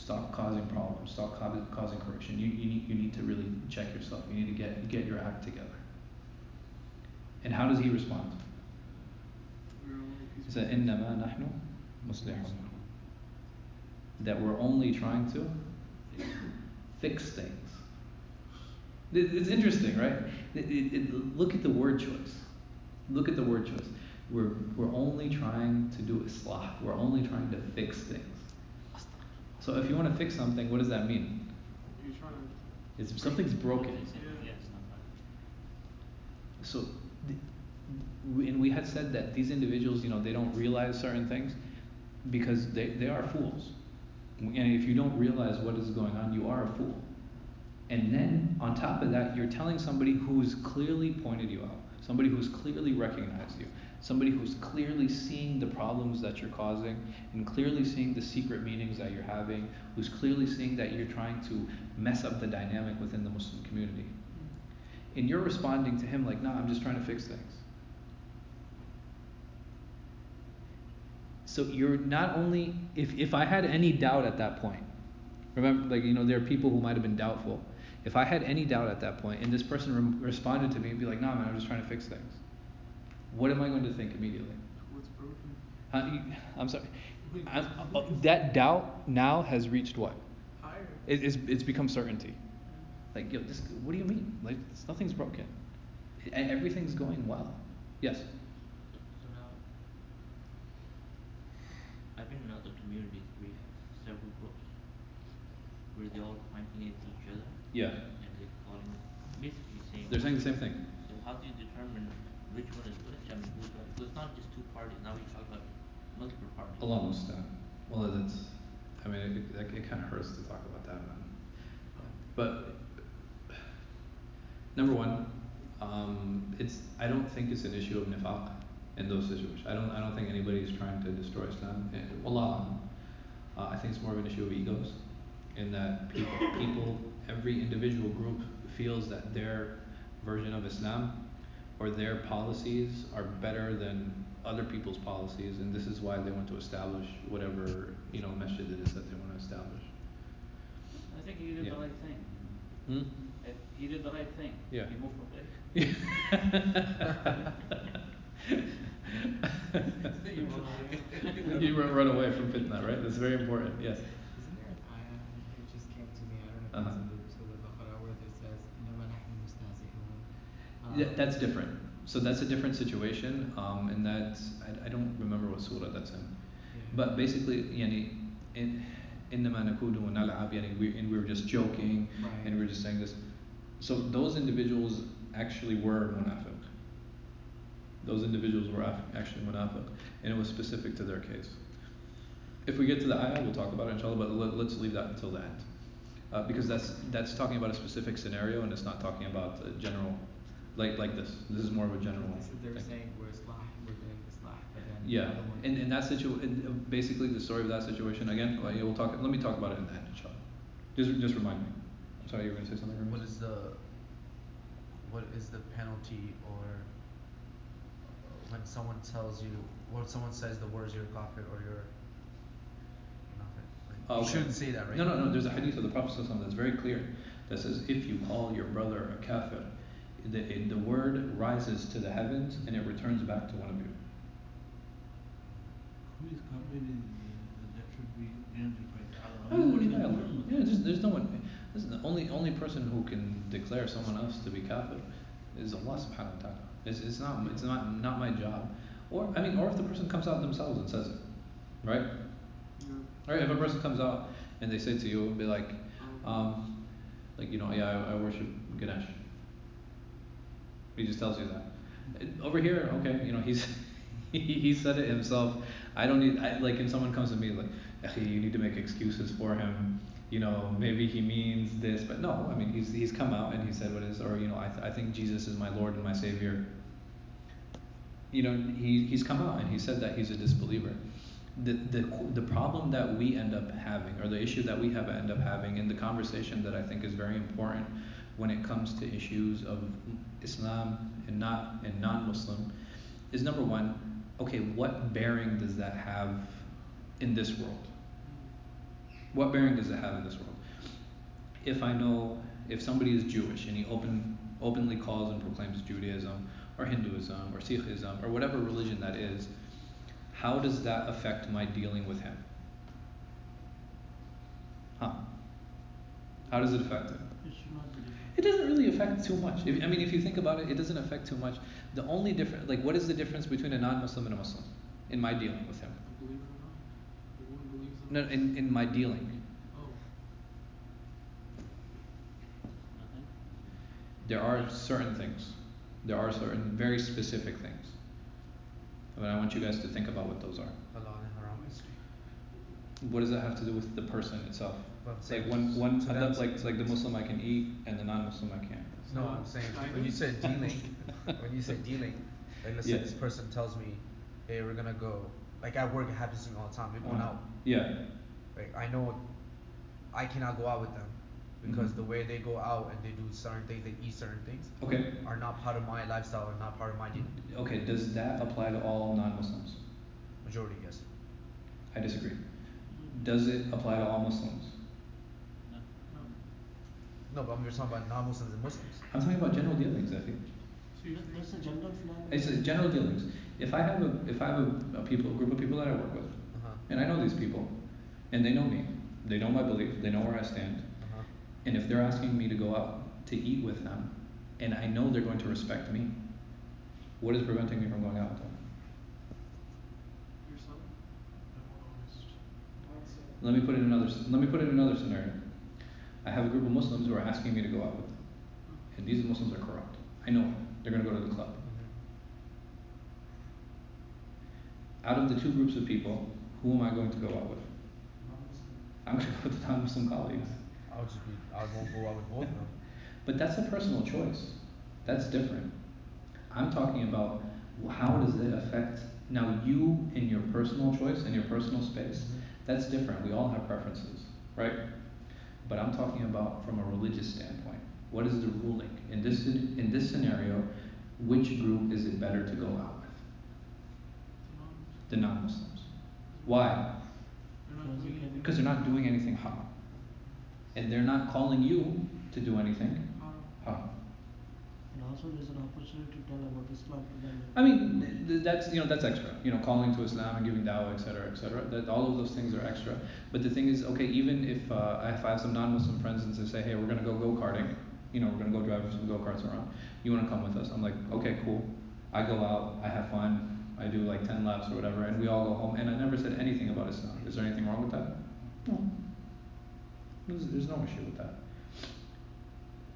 S1: stop causing problems, stop causing, causing corruption. You, you, need, you need to really check yourself. You need to get, get your act together. And how does he respond?
S4: We're only
S1: He said, إِنَّمَا نَحْنُ مُصْلِحُونَ That we're only trying to fix things. It- It's interesting, right? It, it, it, look at the word choice. Look at the word choice. We're, we're only trying to do islah. We're only trying to fix things. So if you want to fix something, what does that mean?
S4: You're trying to.
S1: It's something's broken.
S4: Yeah.
S2: Yeah, it's not right.
S1: So, th- we- and we had said that these individuals, you know, they don't realize certain things because they, they are fools. And if you don't realize what is going on, you are a fool. And then on top of that, you're telling somebody who's clearly pointed you out, somebody who's clearly recognized you, somebody who's clearly seeing the problems that you're causing and clearly seeing the secret meetings that you're having, who's clearly seeing that you're trying to mess up the dynamic within the Muslim community. And you're responding to him like, nah, I'm just trying to fix things. So you're not only, if, if I had any doubt at that point, remember, like, you know, there are people who might have been doubtful. If I had any doubt at that point and this person rem- responded to me and be like, nah, man, I'm just trying to fix things, what am I going to think immediately?
S4: What's broken?
S1: Huh? I'm sorry. I'm, uh, that doubt now has reached what?
S4: Higher.
S1: It, it's, it's become certainty. Like, yo, this, what do you mean? Like, nothing's broken. E- everything's going well. Yes?
S5: So now, I've been in other communities have several groups where they're all pointing at each other
S1: Yeah.
S5: and they're calling, basically saying.
S1: They're saying the same thing.
S5: So how do you determine which one is which? I mean, who's right? So it's two. Now we talk about multiple parties.
S1: Mustaan. Well, that's, I mean, it, it, it kind of hurts to talk about that. But, number one, um, it's, I don't think it's an issue of nifaq in those situations. I don't, I don't think anybody is trying to destroy Islam. Eh, Allah, uh, I think it's more of an issue of egos, in that people, people, every individual group feels that their version of Islam or their policies are better than other people's policies, and this is why they want to establish whatever you know masjid it is that they want to establish.
S2: I think you did
S1: yeah.
S2: the right thing.
S1: Hmm?
S2: If did the right thing.
S1: Yeah.
S2: You moved from there.
S1: you, run run, away from fitna, right? That's very important. Yes.
S6: Isn't there an ayah? It just came to me. I don't know if
S1: uh-huh.
S6: it's in the Surah Al-Baqarah where it says, "Inna nahnu.
S1: Yeah, that's different So that's a different situation, um, and that's, I, I don't remember what surah that's in.
S6: yeah.
S1: But basically, يعني, in, إنما نخوض ونلعب, يعني, we, and we were just joking, and we were just saying this. So those individuals actually were munafiq. Those individuals were af- actually munafiq, and it was specific to their case. If we get to the ayah, we'll talk about it inshallah, but let, let's leave that until the end. Uh, because that's, that's talking about a specific scenario and it's not talking about a general, like, like this. This is more of a general
S6: This is, they're
S1: thing.
S6: saying we're islah, we're doing islah, but then
S1: Yeah,
S6: other one.
S1: in, in that situ, in, uh, basically the story of that situation, again, well, we'll talk, let me talk about it in the end, inshallah. Just, just remind me. I'm sorry, you were gonna say something,
S3: What
S1: Ramesh?
S3: is the what is the penalty or when someone tells you or someone says the words you're kafir or you're munafiq? Like,
S1: Oh,
S3: You shouldn't say that, right?
S1: No, no, no, there's a hadith of the Prophet ﷺ that's very clear, that says, if you call your brother a kafir, the, the word rises to the heavens and it returns back to one of you.
S7: Who is completely, uh, that should be granted by Allah.
S1: Oh,
S7: Nobody
S1: yeah,
S7: in the
S1: yeah, there's, there's no one, this is the only, only person who can declare someone else to be kafir is Allah subhanahu wa ta'ala. It's, it's not, it's not, not my job. Or, I mean, or if the person comes out themselves and says it, right? Right, if a person comes out and they say to you be like, um, like, you know, yeah, I, I worship Ganesh. He just tells you that. Uh, over here, okay, you know, he's, he, he said it himself. I don't need, I, like, if someone comes to me like, "Akhi, you need to make excuses for him. You know, maybe he means this, but no, I mean, he's, he's come out and he said what is, or, you know, I, th- I think Jesus is my Lord and my Savior. You know, he, he's come out and he said that he's a disbeliever the, the the problem that we end up having, or the issue that we have end up having in the conversation that I think is very important when it comes to issues of Islam and not and non-Muslim, is number one, okay, what bearing does that have in this world? What bearing does it have in this world? If I know if somebody is Jewish and he open openly calls and proclaims Judaism or Hinduism or Sikhism or whatever religion that is, how does that affect my dealing with him? Huh? How does it affect it?
S7: It should not be different.
S1: It doesn't really affect too much. If, I mean, if you think about it, it doesn't affect too much. The only difference, like, what is the difference between a non-Muslim and a Muslim in my dealing with him?
S4: Believe it or not, the one believes in
S1: No, in, in my dealing. There are certain things. There are certain very specific things. But I want you guys to think about what those are.
S3: Halal and haram.
S1: What does that have to do with the person itself?
S3: But
S1: Like one, one,
S3: to
S1: uh,
S3: them-
S1: like, like the Muslim I can eat and the non-Muslim I can't.
S3: No, I'm saying when you said dealing, when you said dealing, like let's
S1: Yeah.
S3: say this person tells me, hey, we're gonna go. Like at work, it happens to me all the time. We're going
S1: Uh,
S3: out.
S1: Yeah.
S3: Like I know, I cannot go out with them because
S1: Mhm.
S3: the way they go out and they do certain things, they eat certain things,
S1: Okay.
S3: are not part of my lifestyle and not part of my dealing.
S1: Okay, does that apply to all non-Muslims?
S3: Majority, yes.
S1: I disagree. Does it apply to all Muslims?
S2: No.
S3: No, but I'm just talking about non-Muslims and Muslims.
S1: I'm talking about general dealings, I think.
S7: That, that's a general phenomenon.
S1: It's a general dealings. If I have a, if I have a, a people, a group of people that I work with,
S3: Uh huh.
S1: and I know these people, and they know me, they know my belief, they know where I stand,
S3: Uh huh.
S1: and if they're asking me to go out to eat with them, and I know they're going to respect me, what is preventing me from going out with them?
S4: yourself? honest mindset.
S1: Let me put it in another. Let me put it in another scenario. I have a group of Muslims who are asking me to go out with them, and these Muslims are corrupt. I know it. They're going to go to the club. Mm-hmm. Out of the two groups of people, who am I going to go out with? I'm going to go with the non-Muslim colleagues.
S3: I'll just be. I won't go out with both of them.
S1: But that's a personal choice. That's different. I'm talking about how does it affect now you in your personal choice in your personal space. Mm-hmm. That's different. We all have preferences, right? But I'm talking about from a religious standpoint. What is the ruling in this in this scenario? which group is it better to go out with? The. Why?
S4: Not doing anything.
S1: Because they're not doing anything haram. And they're not calling you to do anything
S4: Haram.
S1: Haram.
S8: And also there's an opportunity to tell about Islam to them.
S1: I mean, th- th- that's, you know, that's extra, you know, calling to Islam and giving dawah, et cetera, et cetera, that, all of those things are extra. But the thing is, okay, even if, uh, if I have some non-Muslim friends and they say, hey, we're gonna go go-karting, you know, we're gonna go drive some go-karts around, you wanna come with us? I'm like, okay, cool. I go out, I have fun, I do like ten laps or whatever, and we all go home, and I never said anything about Islam. Is there anything wrong with that? No. There's, there's no issue with that.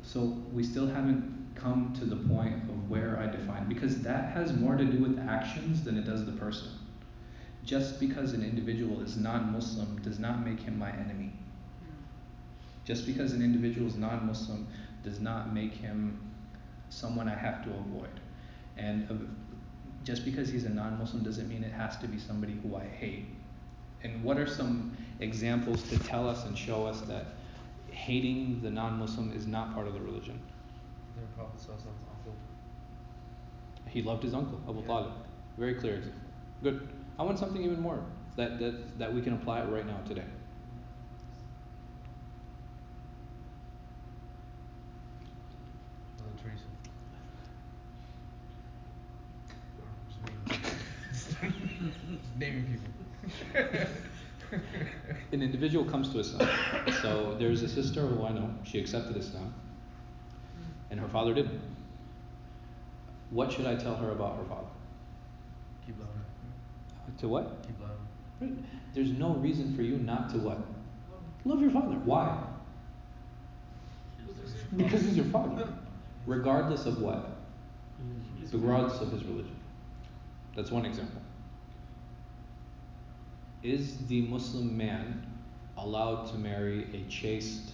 S1: So we still haven't come to the point of where I define because that has more to do with actions than it does the person. Just because an individual is non-Muslim does not make him my enemy. Just because an individual is non-Muslim does not make him someone I have to avoid. And uh, just because he's a non-Muslim doesn't mean it has to be somebody who I hate. And what are some examples to tell us and show us that hating the non-Muslim is not part of the religion?
S3: The Prophet Prophet's uncle.
S1: He loved his uncle, Abu
S3: Yeah.
S1: Talib. Very clear example. Good. I want something even more that, that, that we can apply right now today.
S3: Mother Teresa. Just naming- just naming people.
S1: An individual comes to Islam. So there's a sister who I know, she accepted Islam, and her father didn't. What should I tell her about her father?
S3: Keep loving her.
S1: To what?
S3: Keep loving her.
S1: Right. There's no reason for you not to what? Love your father. Why? Because he's your father. Regardless of what? Regardless of his religion. That's one example. Is the Muslim man allowed to marry a chaste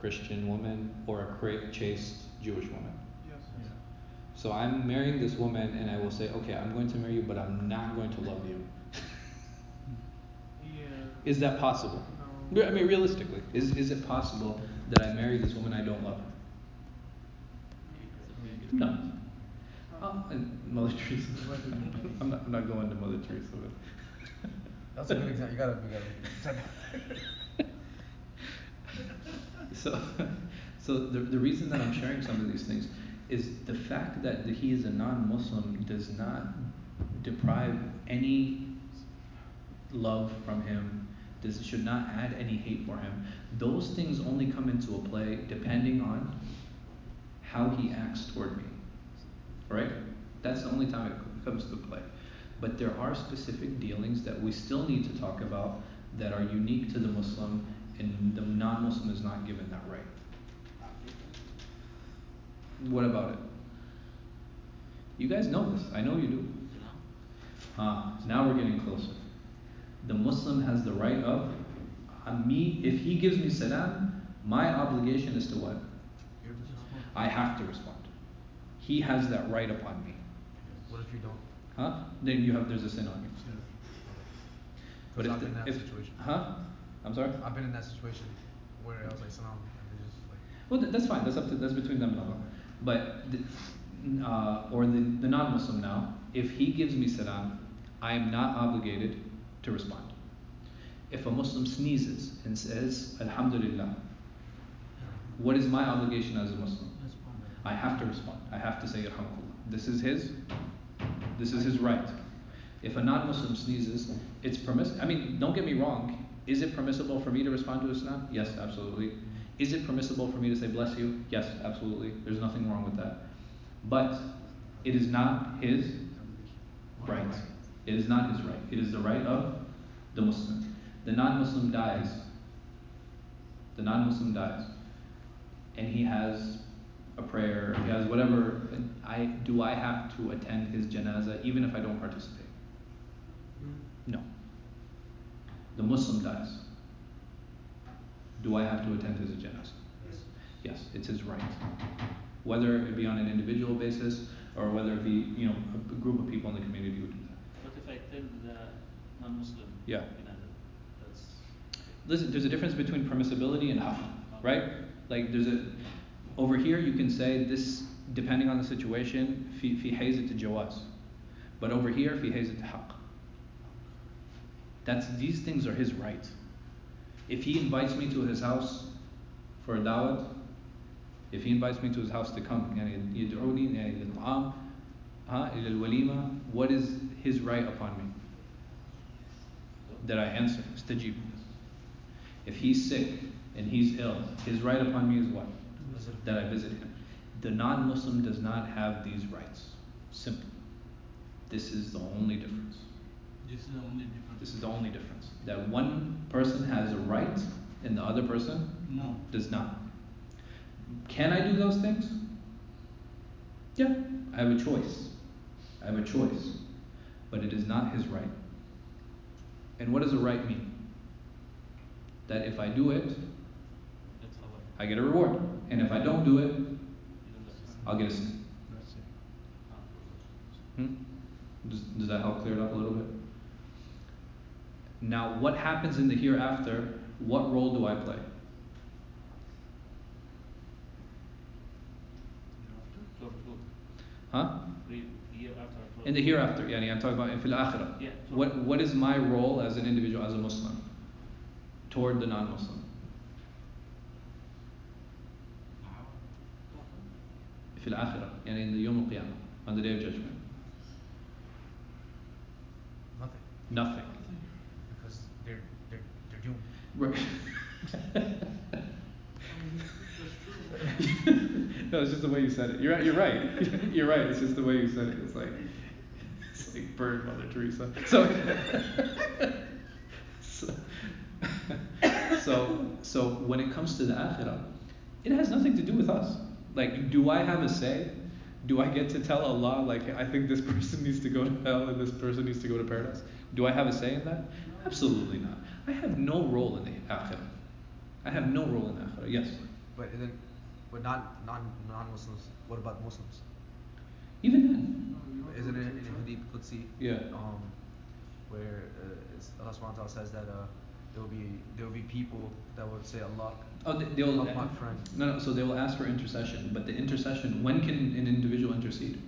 S1: Christian woman or a chaste Jewish woman?
S4: Yes.
S1: So I'm marrying this woman and I will say, okay, I'm going to marry you, but I'm not going to love you.
S4: Yeah.
S1: Is that possible?
S4: No.
S1: I mean, realistically, is, is it possible that I marry this woman I don't love her? No. Oh, um, and Mother Teresa. I'm not, I'm not going to Mother Teresa, but.
S3: That's a good example. You gotta, you gotta.
S1: So, so the, the reason that I'm sharing some of these things is the fact that he is a non-Muslim does not deprive any love from him, does, should not add any hate for him. Those things only come into a play depending on how he acts toward me. Right? That's the only time it comes to play. But there are specific dealings that we still need to talk about that are unique to the Muslim and the non-Muslim is not given that right. What about it? You guys know this. I know you do. Ah, now we're getting closer. The Muslim has the right of me if he gives me salam, my obligation is to what? I have to respond. He has that right upon me.
S3: What if you don't?
S1: Huh? Then you have there's a sin on you. But if
S3: I've
S1: the,
S3: been in that
S1: if
S3: situation.
S1: huh? I'm sorry.
S3: I've been in that situation where I was like, salam, just like.
S1: Well, th- that's fine. That's up to that's between them and Allah. But uh, or the, the non-Muslim now, if he gives me salam, I am not obligated to respond. If a Muslim sneezes and says Alhamdulillah, what is my obligation as a Muslim? I have to respond. I have to say Yarhamukallah. This is his. This is his right. If a non-Muslim sneezes, it's permissible. I mean, don't get me wrong. Is it permissible for me to respond to Islam? Yes, absolutely. Is it permissible for me to say bless you? Yes, absolutely. There's nothing wrong with that. But it is not his right. It is not his right. It is the right of the Muslim. The non-Muslim dies. The non-Muslim dies, and he has a prayer. He has whatever. I do. I have to attend his janazah even if I don't participate. Mm-hmm. No. The Muslim dies. Do I have to attend his janazah? Yes. Yes, it's his right. Whether it be on an individual basis or whether it be you know a, a group of people in the community would do that.
S2: What if I tell the non-Muslim?
S1: Yeah.
S2: That's
S1: Listen, there's a difference between permissibility and hafd, right? Like there's a over here you can say this depending on the situation fi it to jawaz. But over here fi to haqq. That's these things are his rights. if he invites me to his house for a da'wah if he invites me to his house to come يعني يدعوني يعني للطعام ها إلى الوليمة what is his right upon me that I answer استجيب if he's sick and he's ill his right upon me is what that I visit him the non-Muslim does not have these rights simple this is the only difference
S7: This is the only difference.
S1: this is the only difference. That one person has a right and the other person
S7: No.
S1: does not. Can I do those things? Yeah I have a choice. I have a choice. But it is not his right. And what does a right mean? That if I do it
S2: I,
S1: get a reward. And if I don't do it
S2: you don't understand.
S1: I'll get a sin. Hmm? Does, does that help clear it up a little bit? Now, what happens in the hereafter? What role do I play?
S2: So true.
S1: Huh?
S2: Re- year after after.
S1: In the hereafter, yani I'm talking about in fil akhirah.
S2: Yeah, so-
S1: What what is my role as an individual, as a Muslim, toward the non-Muslim? في الآخرة يعني in the يوم القيامة on the day of judgment
S3: Nothing.
S1: nothing no it's just the way you said it. You're right you're right. You're right. It's just the way you said it. It's like it's like burn Mother Teresa. So so, so so when it comes to the akhirah it has nothing to do with us. Like do I have a say? Do I get to tell Allah like I think this person needs to go to hell and this person needs to go to paradise do I have a say in that absolutely not I have no role in the akhirah I have no role in the akhirah yes
S3: But then, but non non non Muslims. What about Muslims?
S1: even then
S3: Isn't it in Hadith Qudsi?
S1: Yeah.
S3: Um, where uh, Allah Subhanahu wa Taala says that uh, there will be there will be people that will say Allah.
S1: Oh, they, they'll.
S3: Help my friend.
S1: No, no. So they will ask for intercession, but the intercession. When can an individual intercede?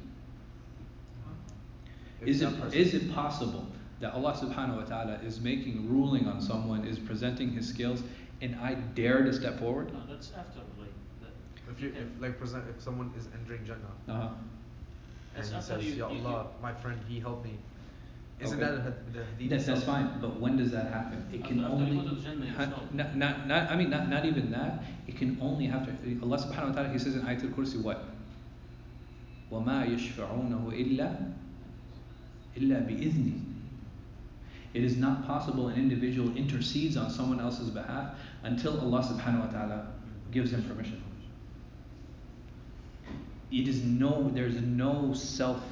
S3: If
S1: Is it
S3: person-
S1: is it possible that Allah Subhanahu wa Taala is making a ruling on someone, is presenting His skills, and I dare to step forward?
S2: No, that's after like that.
S3: If you if like present if someone is entering Jannah
S1: Uh huh.
S3: and
S2: That's
S3: he
S2: after
S3: says,
S2: you-
S3: Ya
S2: you-
S3: Allah, my friend, he helped me. Isn't
S1: Okay.
S3: that a, had- the Hadith?
S1: That's, that's
S3: itself?
S1: fine, but when does that happen? It can
S2: After- after you
S1: only
S2: go to Jannah
S1: ha-
S2: yourself.
S1: not, not, not, I mean, not, not even that. It can only happen. Allah Subhanahu wa Taala, He says in Ayatul Kursi, what? وَمَا يَشْفَعُونَهُ إِلَّا إِلَّا بِإِذْنِهِ it is not possible an individual intercedes on someone else's behalf until Allah Subhanahu wa Taala gives him permission. It is no, there's no self.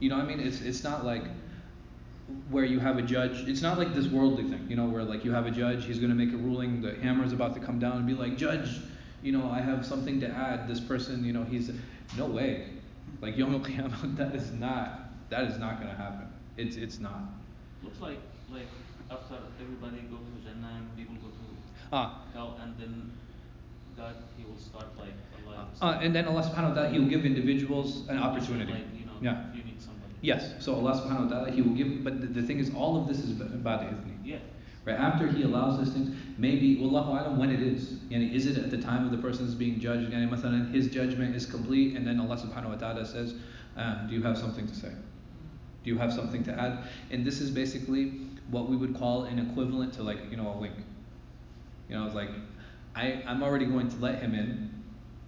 S1: You know what I mean? It's it's not like where you have a judge. It's not like this worldly thing, you know, where like you have a judge, he's going to make a ruling, the hammer is about to come down and be like, judge, you know, I have something to add. This person, you know, he's no way. Like Yom Al Qiyamah, that is not that is not going to happen. It's it's not.
S2: Looks like like after everybody go to Jannah and people go to
S1: Ah,
S2: hell and then God he will start like Allah. will
S1: uh,
S2: start-
S1: and then Allah Subhanahu wa Taala, He will give individuals an opportunity.
S2: Like, you know,
S1: Yeah.
S2: if you need somebody.
S1: Yes. So Allah Subhanahu wa Taala, He will give. But the, the thing is, all of this is about idhni.
S2: Yeah.
S1: Right after he allows these things, maybe wallahu alam when it is. Yani, is it at the time of the person is being judged? Yani, مثلا, his judgment is complete, and then Allah subhanahu wa ta'ala says, uh, Do you have something to say? Do you have something to add? And this is basically what we would call an equivalent to like, you know, a wink. You know, it's like I, I'm already going to let him in,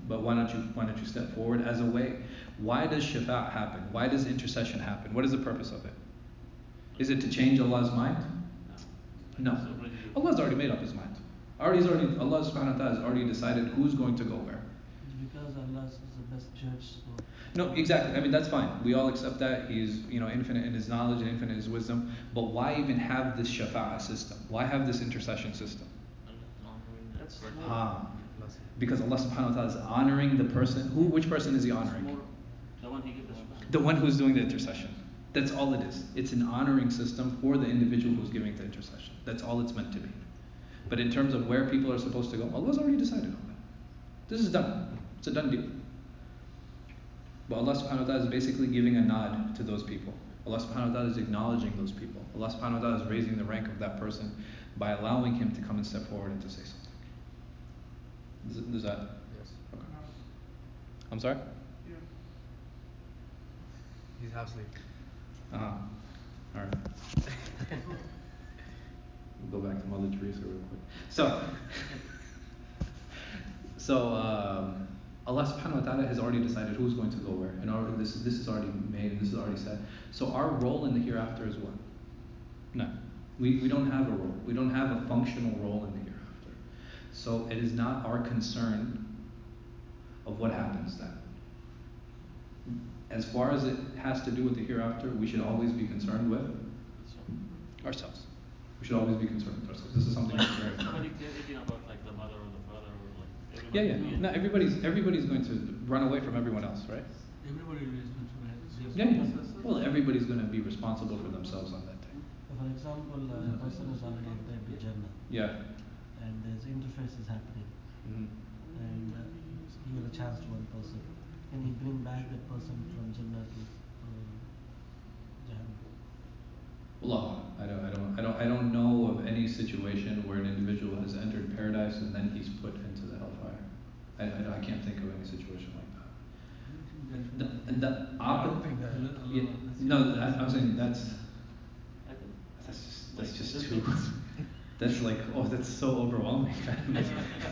S1: but why don't you why don't you step forward as a way? Why does shafa' happen? Why does intercession happen? What is the purpose of it? Is it to change Allah's mind? No. Allah's already made up his mind. Already, already, Allah subhanahu wa ta'ala has already decided who's going to go where.
S8: Because Allah is the best judge, so.
S1: No, exactly. I mean, that's fine. We all accept that. He's, you know, infinite in his knowledge and infinite in his wisdom. But why even have this shafa'ah system? Why have this intercession system?
S2: That's
S1: Ah, because Allah subhanahu wa ta'ala is honoring the person. Who, which person is he honoring?
S2: the one he gives the shafa'ah.
S1: The one who's doing the intercession. That's all it is. It's an honoring system for the individual who's giving the intercession. That's all it's meant to be. But in terms of where people are supposed to go, Allah's already decided on that. This is done. It's a done deal. But Allah subhanahu wa ta'ala is basically giving a nod to those people. Allah subhanahu wa ta'ala is acknowledging those people. Allah subhanahu wa ta'ala is raising the rank of that person by allowing him to come and step forward and to say something. Does, does that?
S3: Yes.
S1: Okay. I'm sorry?
S4: Yeah.
S3: He's half asleep.
S1: Uh huh. All right. we'll go back to Mother Teresa real quick. So, so um, Allah Subhanahu wa Taala has already decided who's going to go where, and our, this this is already made and this is already said. So our role in the hereafter is what? None. We we don't have a role. We don't have a functional role in the hereafter. So it is not our concern of what happens then. As far as it has to do with the hereafter, we should always be concerned with ourselves. We should always be concerned with ourselves. This is something that's very
S2: Nobody
S1: important.
S2: cares anything about like the mother or the father or like
S1: Yeah, yeah. No, everybody's everybody's going to run away from everyone else, right?
S7: Everybody is responsible.
S1: Yeah, yeah. Well, everybody's going to be responsible for themselves on that day.
S8: For example, uh, a person is already entered the Jannah
S1: Yeah.
S8: and there's interface is happening
S1: hmm
S8: and uh, he will a chance to one person. Can he bring back that person from Jannah to um, Jahannam?
S1: Allah, I don't, I don't, I don't, I don't know of any situation where an individual has entered paradise and then he's put hellfire. I, I, I can't think of any situation like that. The, the opposite. Yeah, no, I, I'm saying that's that's just that's just too. That's like oh, that's so overwhelming. like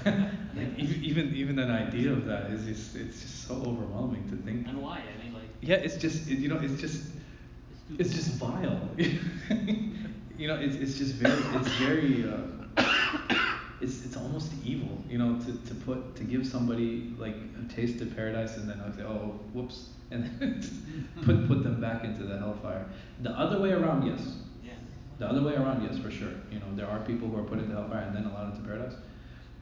S1: even even even an idea of that is just it's just so overwhelming to think.
S2: and why? I mean like
S1: Yeah, it's just it, you know it's just
S2: it's
S1: it's just vile. you know, it's it's just very it's very uh, it's it's almost evil. You know, to, to put to give somebody like a taste of paradise and then I say oh whoops and then put put them back into the hellfire. The other way around, yes.
S2: yeah.
S1: The other way around, yes, for sure. You know, there are people who are put into hellfire and then allowed into paradise.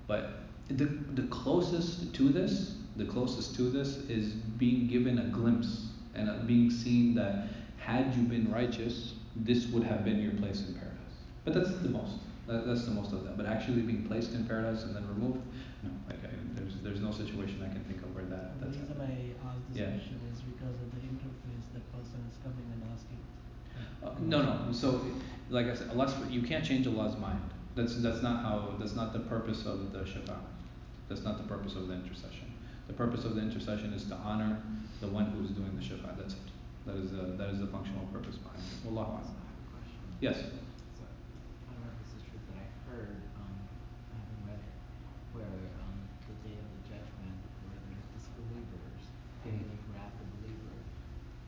S1: But the the closest to this, the closest to this is being given a glimpse and uh, being seen that had you been righteous, this would have been your place in paradise. But that's the most. That, that's the most of that. But actually being placed in paradise and then removed, no. Like I, there's there's no situation I can think of where that
S8: The
S1: that's
S8: reason
S1: happened.
S8: I asked this
S1: Yeah.
S8: question is because of the interface that person is coming and asking.
S1: Uh, no, no. So, like I said, Allah's, you can't change Allah's mind. That's that's not how. That's not the purpose of the shafa. That's not the purpose of the intercession. The purpose of the intercession is to honor the one who is doing the shafa. That's it. That is the that is the functional purpose behind it. Wallahu a'lam.
S6: question.
S1: Yes.
S6: So, I don't know if this is true, but I heard, um, I haven't read it, where, um, the day of the judgment, where there's disbelievers, they
S1: Mhm.
S6: may grab the believer,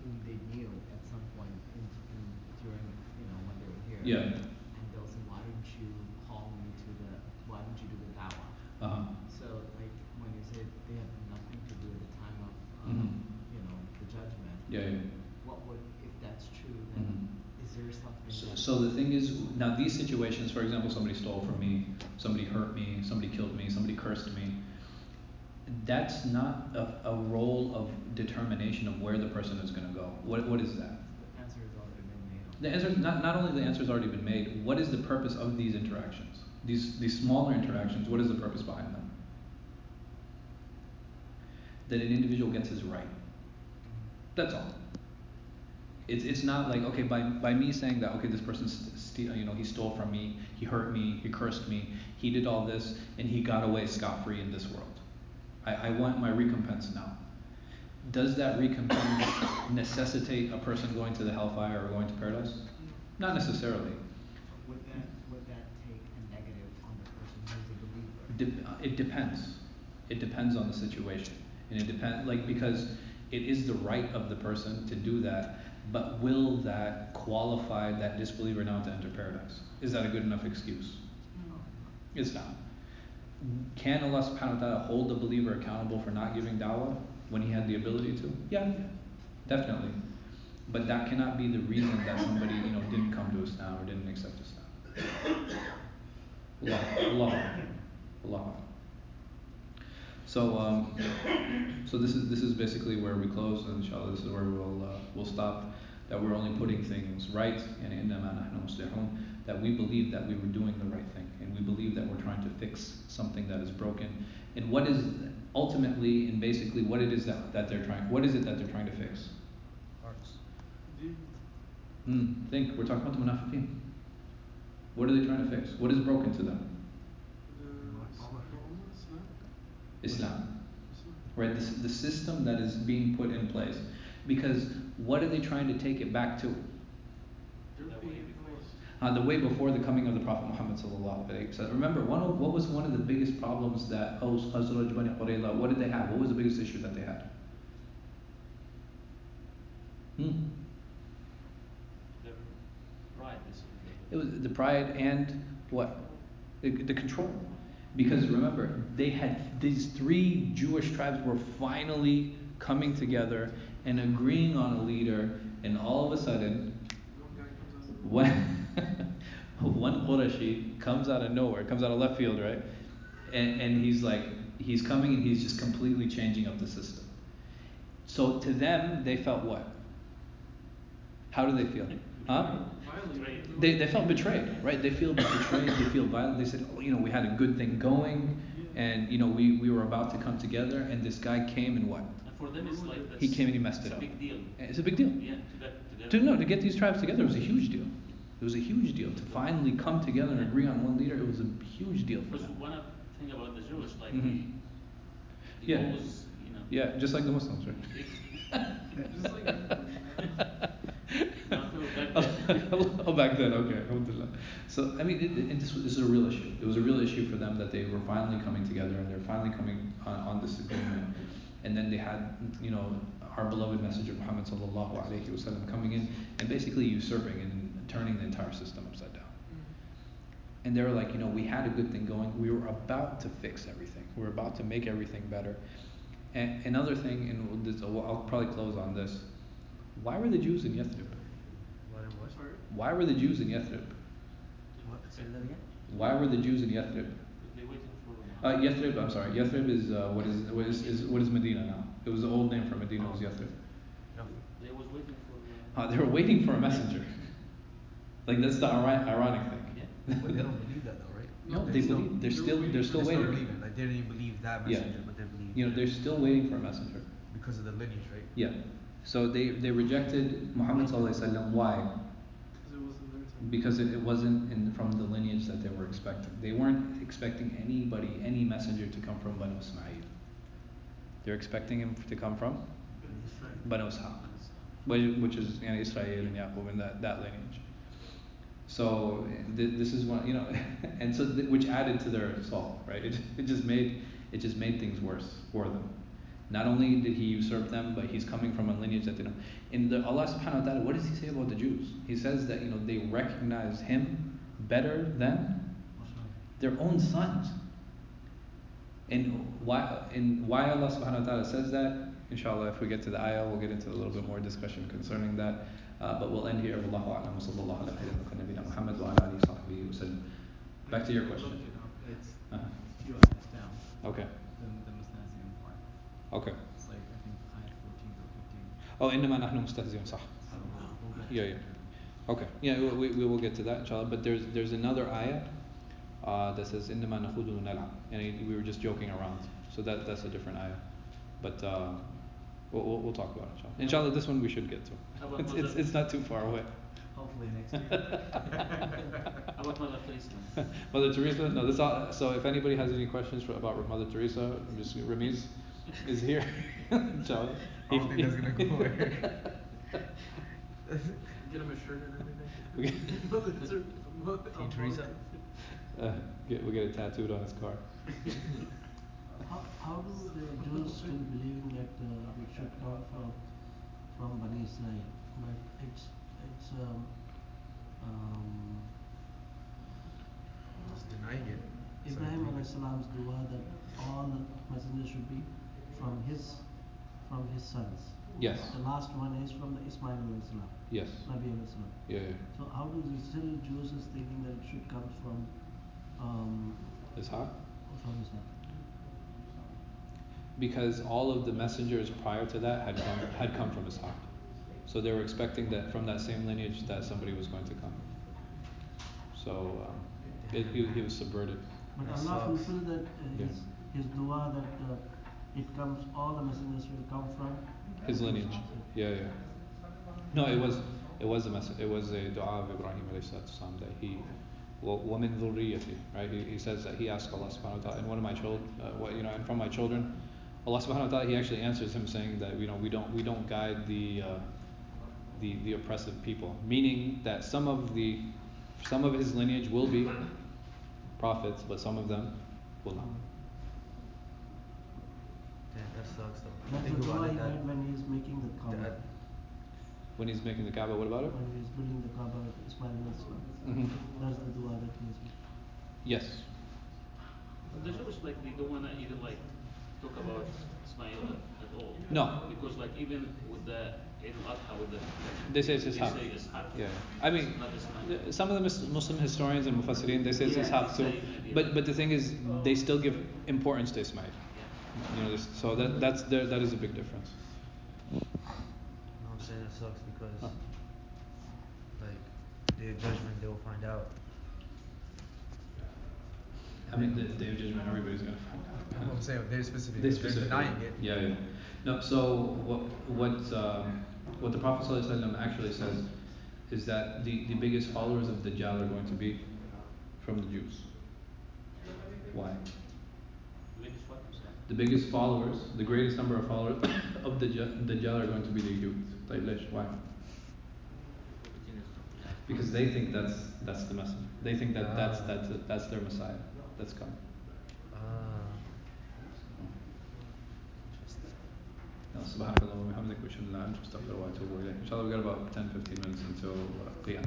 S6: whom they knew at some point in, in, during, you know, when they were here.
S1: Yeah.
S6: And they'll say, why don't you call me to the, why don't you do the da'wah?
S1: Uh huh.
S6: So, like, when you say they have nothing to do at the time of, um,
S1: Mhm.
S6: you know, the judgment.
S1: Yeah. yeah.
S6: What would, if that's true, then
S1: Mhm.
S6: is there something
S1: So, so the thing is, now these situations, for example, somebody stole from me, somebody hurt me, somebody killed me, somebody cursed me. That's not a, a role of determination of where the person is going to go. What, what is that?
S6: The answer has already been made.
S1: The answer, not, not only the answer has already been made, what is the purpose of these interactions? These, these smaller interactions, what is the purpose behind them? That an individual gets his right. That's all. It's, it's not like, okay, by, by me saying that, okay, this person, st- st- you know, he stole from me, he hurt me, he cursed me, he did all this, and he got away scot free in this world. I, I want my recompense now. Does that recompense necessitate a person going to the hellfire or going to paradise? Not necessarily.
S6: Would that, would that take a negative on the person who's a believer?
S1: Dep- uh, it depends. It depends on the situation, and it depends like because it is the right of the person to do that, but will that qualify that disbeliever now to enter paradise? Is that a good enough excuse? No. It's not. Can Allah subhanahu wa ta'ala hold the believer accountable for not giving dawah when he had the ability to? Yeah, definitely. But that cannot be the reason that somebody, you know, didn't come to Islam or didn't accept Islam. Allah, Allah, Allah. So, um, so this is this is basically where we close, and inshallah, this is where we'll uh, we'll stop that we're only putting things right, and that we believe that we were doing the right thing, and we believe that we're trying to fix something that is broken. And what is ultimately and basically what it is that, that they're trying, what is it that they're trying to fix?
S3: Hearts.
S1: Mm, think, we're talking about the Munafiqeen. What are they trying to fix? What is broken to them?
S4: Islam.
S1: Right? The, the system that is being put in place. Because what are they trying to take it back to?
S4: They're
S2: That
S4: being
S2: way
S4: in
S2: before.
S4: place.
S1: Uh, the way before the coming of the Prophet Muhammad wasallam. Remember, one of, what was one of the biggest problems that Aus, Khazraj, Bani Qurayza, what did they have? What was the biggest issue that they had? Hmm? It was the pride and what? The, the control. Because remember, they had these three Jewish tribes were finally coming together and agreeing on a leader, and all of a sudden,
S4: one
S1: one Qurashi comes out of nowhere, comes out of left field, right? And and he's like he's coming and he's just completely changing up the system. So to them, they felt what? How do they feel? Huh? They, they felt betrayed, right? They feel betrayed. They feel violent. They said, oh, you know, we had a good thing going, and you know, we, we were about to come together, and this guy came and what?
S2: For them it's like
S1: He came and he messed
S2: it's
S1: it
S2: a
S1: up.
S2: big deal.
S1: It's a big deal.
S2: Yeah, to.
S1: To no, to get these tribes together was a huge deal. It was a huge deal to finally come together and agree on one leader. It was a huge deal for them.
S2: one thing about the Jewish, like
S1: Mhm.
S2: they, they
S1: Yeah.
S2: always, you know.
S1: Yeah, just like the Muslims, right?
S4: Just like everybody, man.
S2: Not true, back then.
S1: oh, back then, okay. So, I mean, it, it, this, this is a real issue. It was a real issue for them that they were finally coming together and they're finally coming on, on this agreement. And then they had, you know, our beloved Messenger Muhammad sallallahu alaihi wasallam coming in and basically usurping and turning the entire system upside down. Mm-hmm. And they were like, you know, we had a good thing going. We were about to fix everything. We were about to make everything better. And another thing, and we'll this, I'll probably close on this. Why were the Jews in Yathrib?
S3: What and what?
S4: Sorry?
S1: Why were the Jews in Yathrib?
S3: What? Say that again?
S1: Why were the Jews in Yathrib?
S2: They
S1: Uh, Yathrib, I'm sorry. Yathrib is uh, what is what is, is what is Medina now? It was the old name for Medina was Yathrib.
S3: No.
S2: They was waiting for. Uh,
S1: Uh, they were waiting for a messenger. like that's the iri- ironic thing.
S2: Yeah.
S3: But they don't believe that though, right?
S1: No,
S4: No,
S1: they
S4: they still-
S1: believe. They're
S4: they're
S1: still
S4: waiting
S1: they're
S4: for
S1: still
S3: they still
S1: waiting.
S3: believe it. Like they didn't even believe that
S1: Yeah.
S3: messenger, but they believe
S1: You know, they're still waiting for a messenger.
S3: because of the lineage, right?
S1: Yeah. So they, they rejected Muhammad sallallahu alaihi wasallam. Why?
S4: Because it wasn't their time.
S1: Because it, it wasn't in, from the lineage that they were expecting. They weren't expecting anybody, any messenger to come from Banu Ismail. They're expecting him to come from Banu Ishaq, which, is you know, Israel and Yaqub and that, that lineage. So th- this is one, you know, and so th- which added to their assault, right? It, it just made it just made things worse for them. Not only did he usurp coming from a lineage that they don't. In the Allah Subhanahu wa Taala, what does He say about the Jews? He says that you know they recognize Him better than their own sons. And why and why Allah Subhanahu wa Taala says that? Inshallah, if we get to the ayah, we'll get into a little bit more discussion concerning that. Uh, but we'll end here. Wallahu a'lam. wa sallallahu ala nabiyina Muhammad wa ala alihi sahbihi wa sallam. Back to your question. Uh-huh.
S6: a few ayahs down.
S1: Okay.
S6: The the Mustahziun.
S1: Okay.
S6: It's like I think ayah fourteen or fifteen.
S1: Oh,
S6: innama nahnu mustahziun, sah.
S1: Yeah, yeah. Okay, yeah, we, we will get to that, inshallah. But there's there's another ayah uh, that says innama manahudun ala, and we were just joking around. So that that's a different ayah, but uh, we'll, we'll, we'll, talk about it, inshallah. Inshallah, this one we should get to. It's it's, it's not too far away.
S6: Hopefully next year.
S2: How about Mother Teresa?
S1: Mother Teresa? No, this all, so if anybody has any questions for, about Mother Teresa, just Ramiz is here. inshallah.
S3: I don't think that's gonna go away.
S4: Get him a shirt and everything.
S1: Okay.
S4: Mother Ter- Mother-
S3: King Teresa?
S1: Uh, get, we'll get it tattooed on his car.
S8: How, how do the Jews still believing that uh, it should come from from Bani Israel? But it's it's um, um,
S3: Just denying it.
S8: Ibrahim
S3: believe
S8: alayhi salam's dua that all messengers should be from his from his sons.
S1: Yes.
S8: The last one is from the Ismail alayhi salam,
S1: Yes.
S8: Nabi alayhi salam.
S1: Yeah. yeah.
S8: So how do the still Jews is thinking that it should come from um,
S1: Ishaq?
S8: from Ishaq?
S1: Because all of the messengers prior to that had come, had come from Ishaq. So they were expecting that from that same lineage that somebody was going to come. So um, it, he, he was subverted.
S8: But Allah fulfilled that uh,
S1: Yeah.
S8: his his dua that uh, it comes, all the messengers will come from
S1: his lineage. Yeah, yeah. No, it was it was a message. It was a dua of Ibrahim alayhi that he woman right? He, he, says that he asked Allah subhanahu wa ta'ala, and one of my children, uh, what, you know, and from my children, Allah subhanahu wa ta'ala, he actually answers him saying that, you know, we don't, we don't guide the, uh, the, the oppressive people, meaning that some of the, some of his lineage will be prophets, but some of them will not
S3: that sucks though.
S8: That's
S3: Think
S8: the
S3: about
S8: dua
S3: it, that-
S8: made when he is making the Kaaba.
S3: that-
S1: when he's making the Kaaba what about it
S8: When he is building the Kaaba with Ismail alayhi salam.
S1: hmm
S8: That's the dua that he is making.
S1: yes
S2: But the Jewish like they don't wanna even like talk about Ismail at, at all.
S1: No.
S2: Because like even with the Eid al-Adha with the
S1: they say it's
S2: they
S1: Ishaq
S2: say Ishaq.
S1: yeah I mean
S2: Not Ismail.
S1: Some of the Mus- Muslim historians and Mufassirin they say it's
S2: Yeah,
S1: Ishaq too,
S2: same idea.
S1: but but the thing is they still give importance to Ismail.
S2: Yeah.
S1: You know, so that that's there that is a big difference.
S3: You know what I'm saying? It sucks because
S1: Huh.
S3: like day of judgment they will find out.
S1: I mean, the day of judgment, everybody's gonna find
S3: That's what I'm saying, they specifically
S1: They
S3: they're
S1: specifically-
S3: denying it.
S1: Yeah, yeah. No, so what what um, what the Prophet ﷺ actually says is that the, the biggest followers of Dajjal are going to be from the Jews. Why?
S2: Which what was that?
S1: The biggest followers, the greatest number of followers of Dajjal, Dajjal are going to be the Jews. طيب ليش? Why?
S5: It's in the stuff last
S1: Because they think that's that's the message. They think that that's
S3: Ah.
S1: that's that's their Messiah. That's coming.
S3: Ah. Interesting.
S1: No, سبحانك اللهم وبحمدك واشهد ان لا اله الا انت استغفرك واتوب اليك. ان شاء الله we got about 10 15 minutes until uh, qiyam.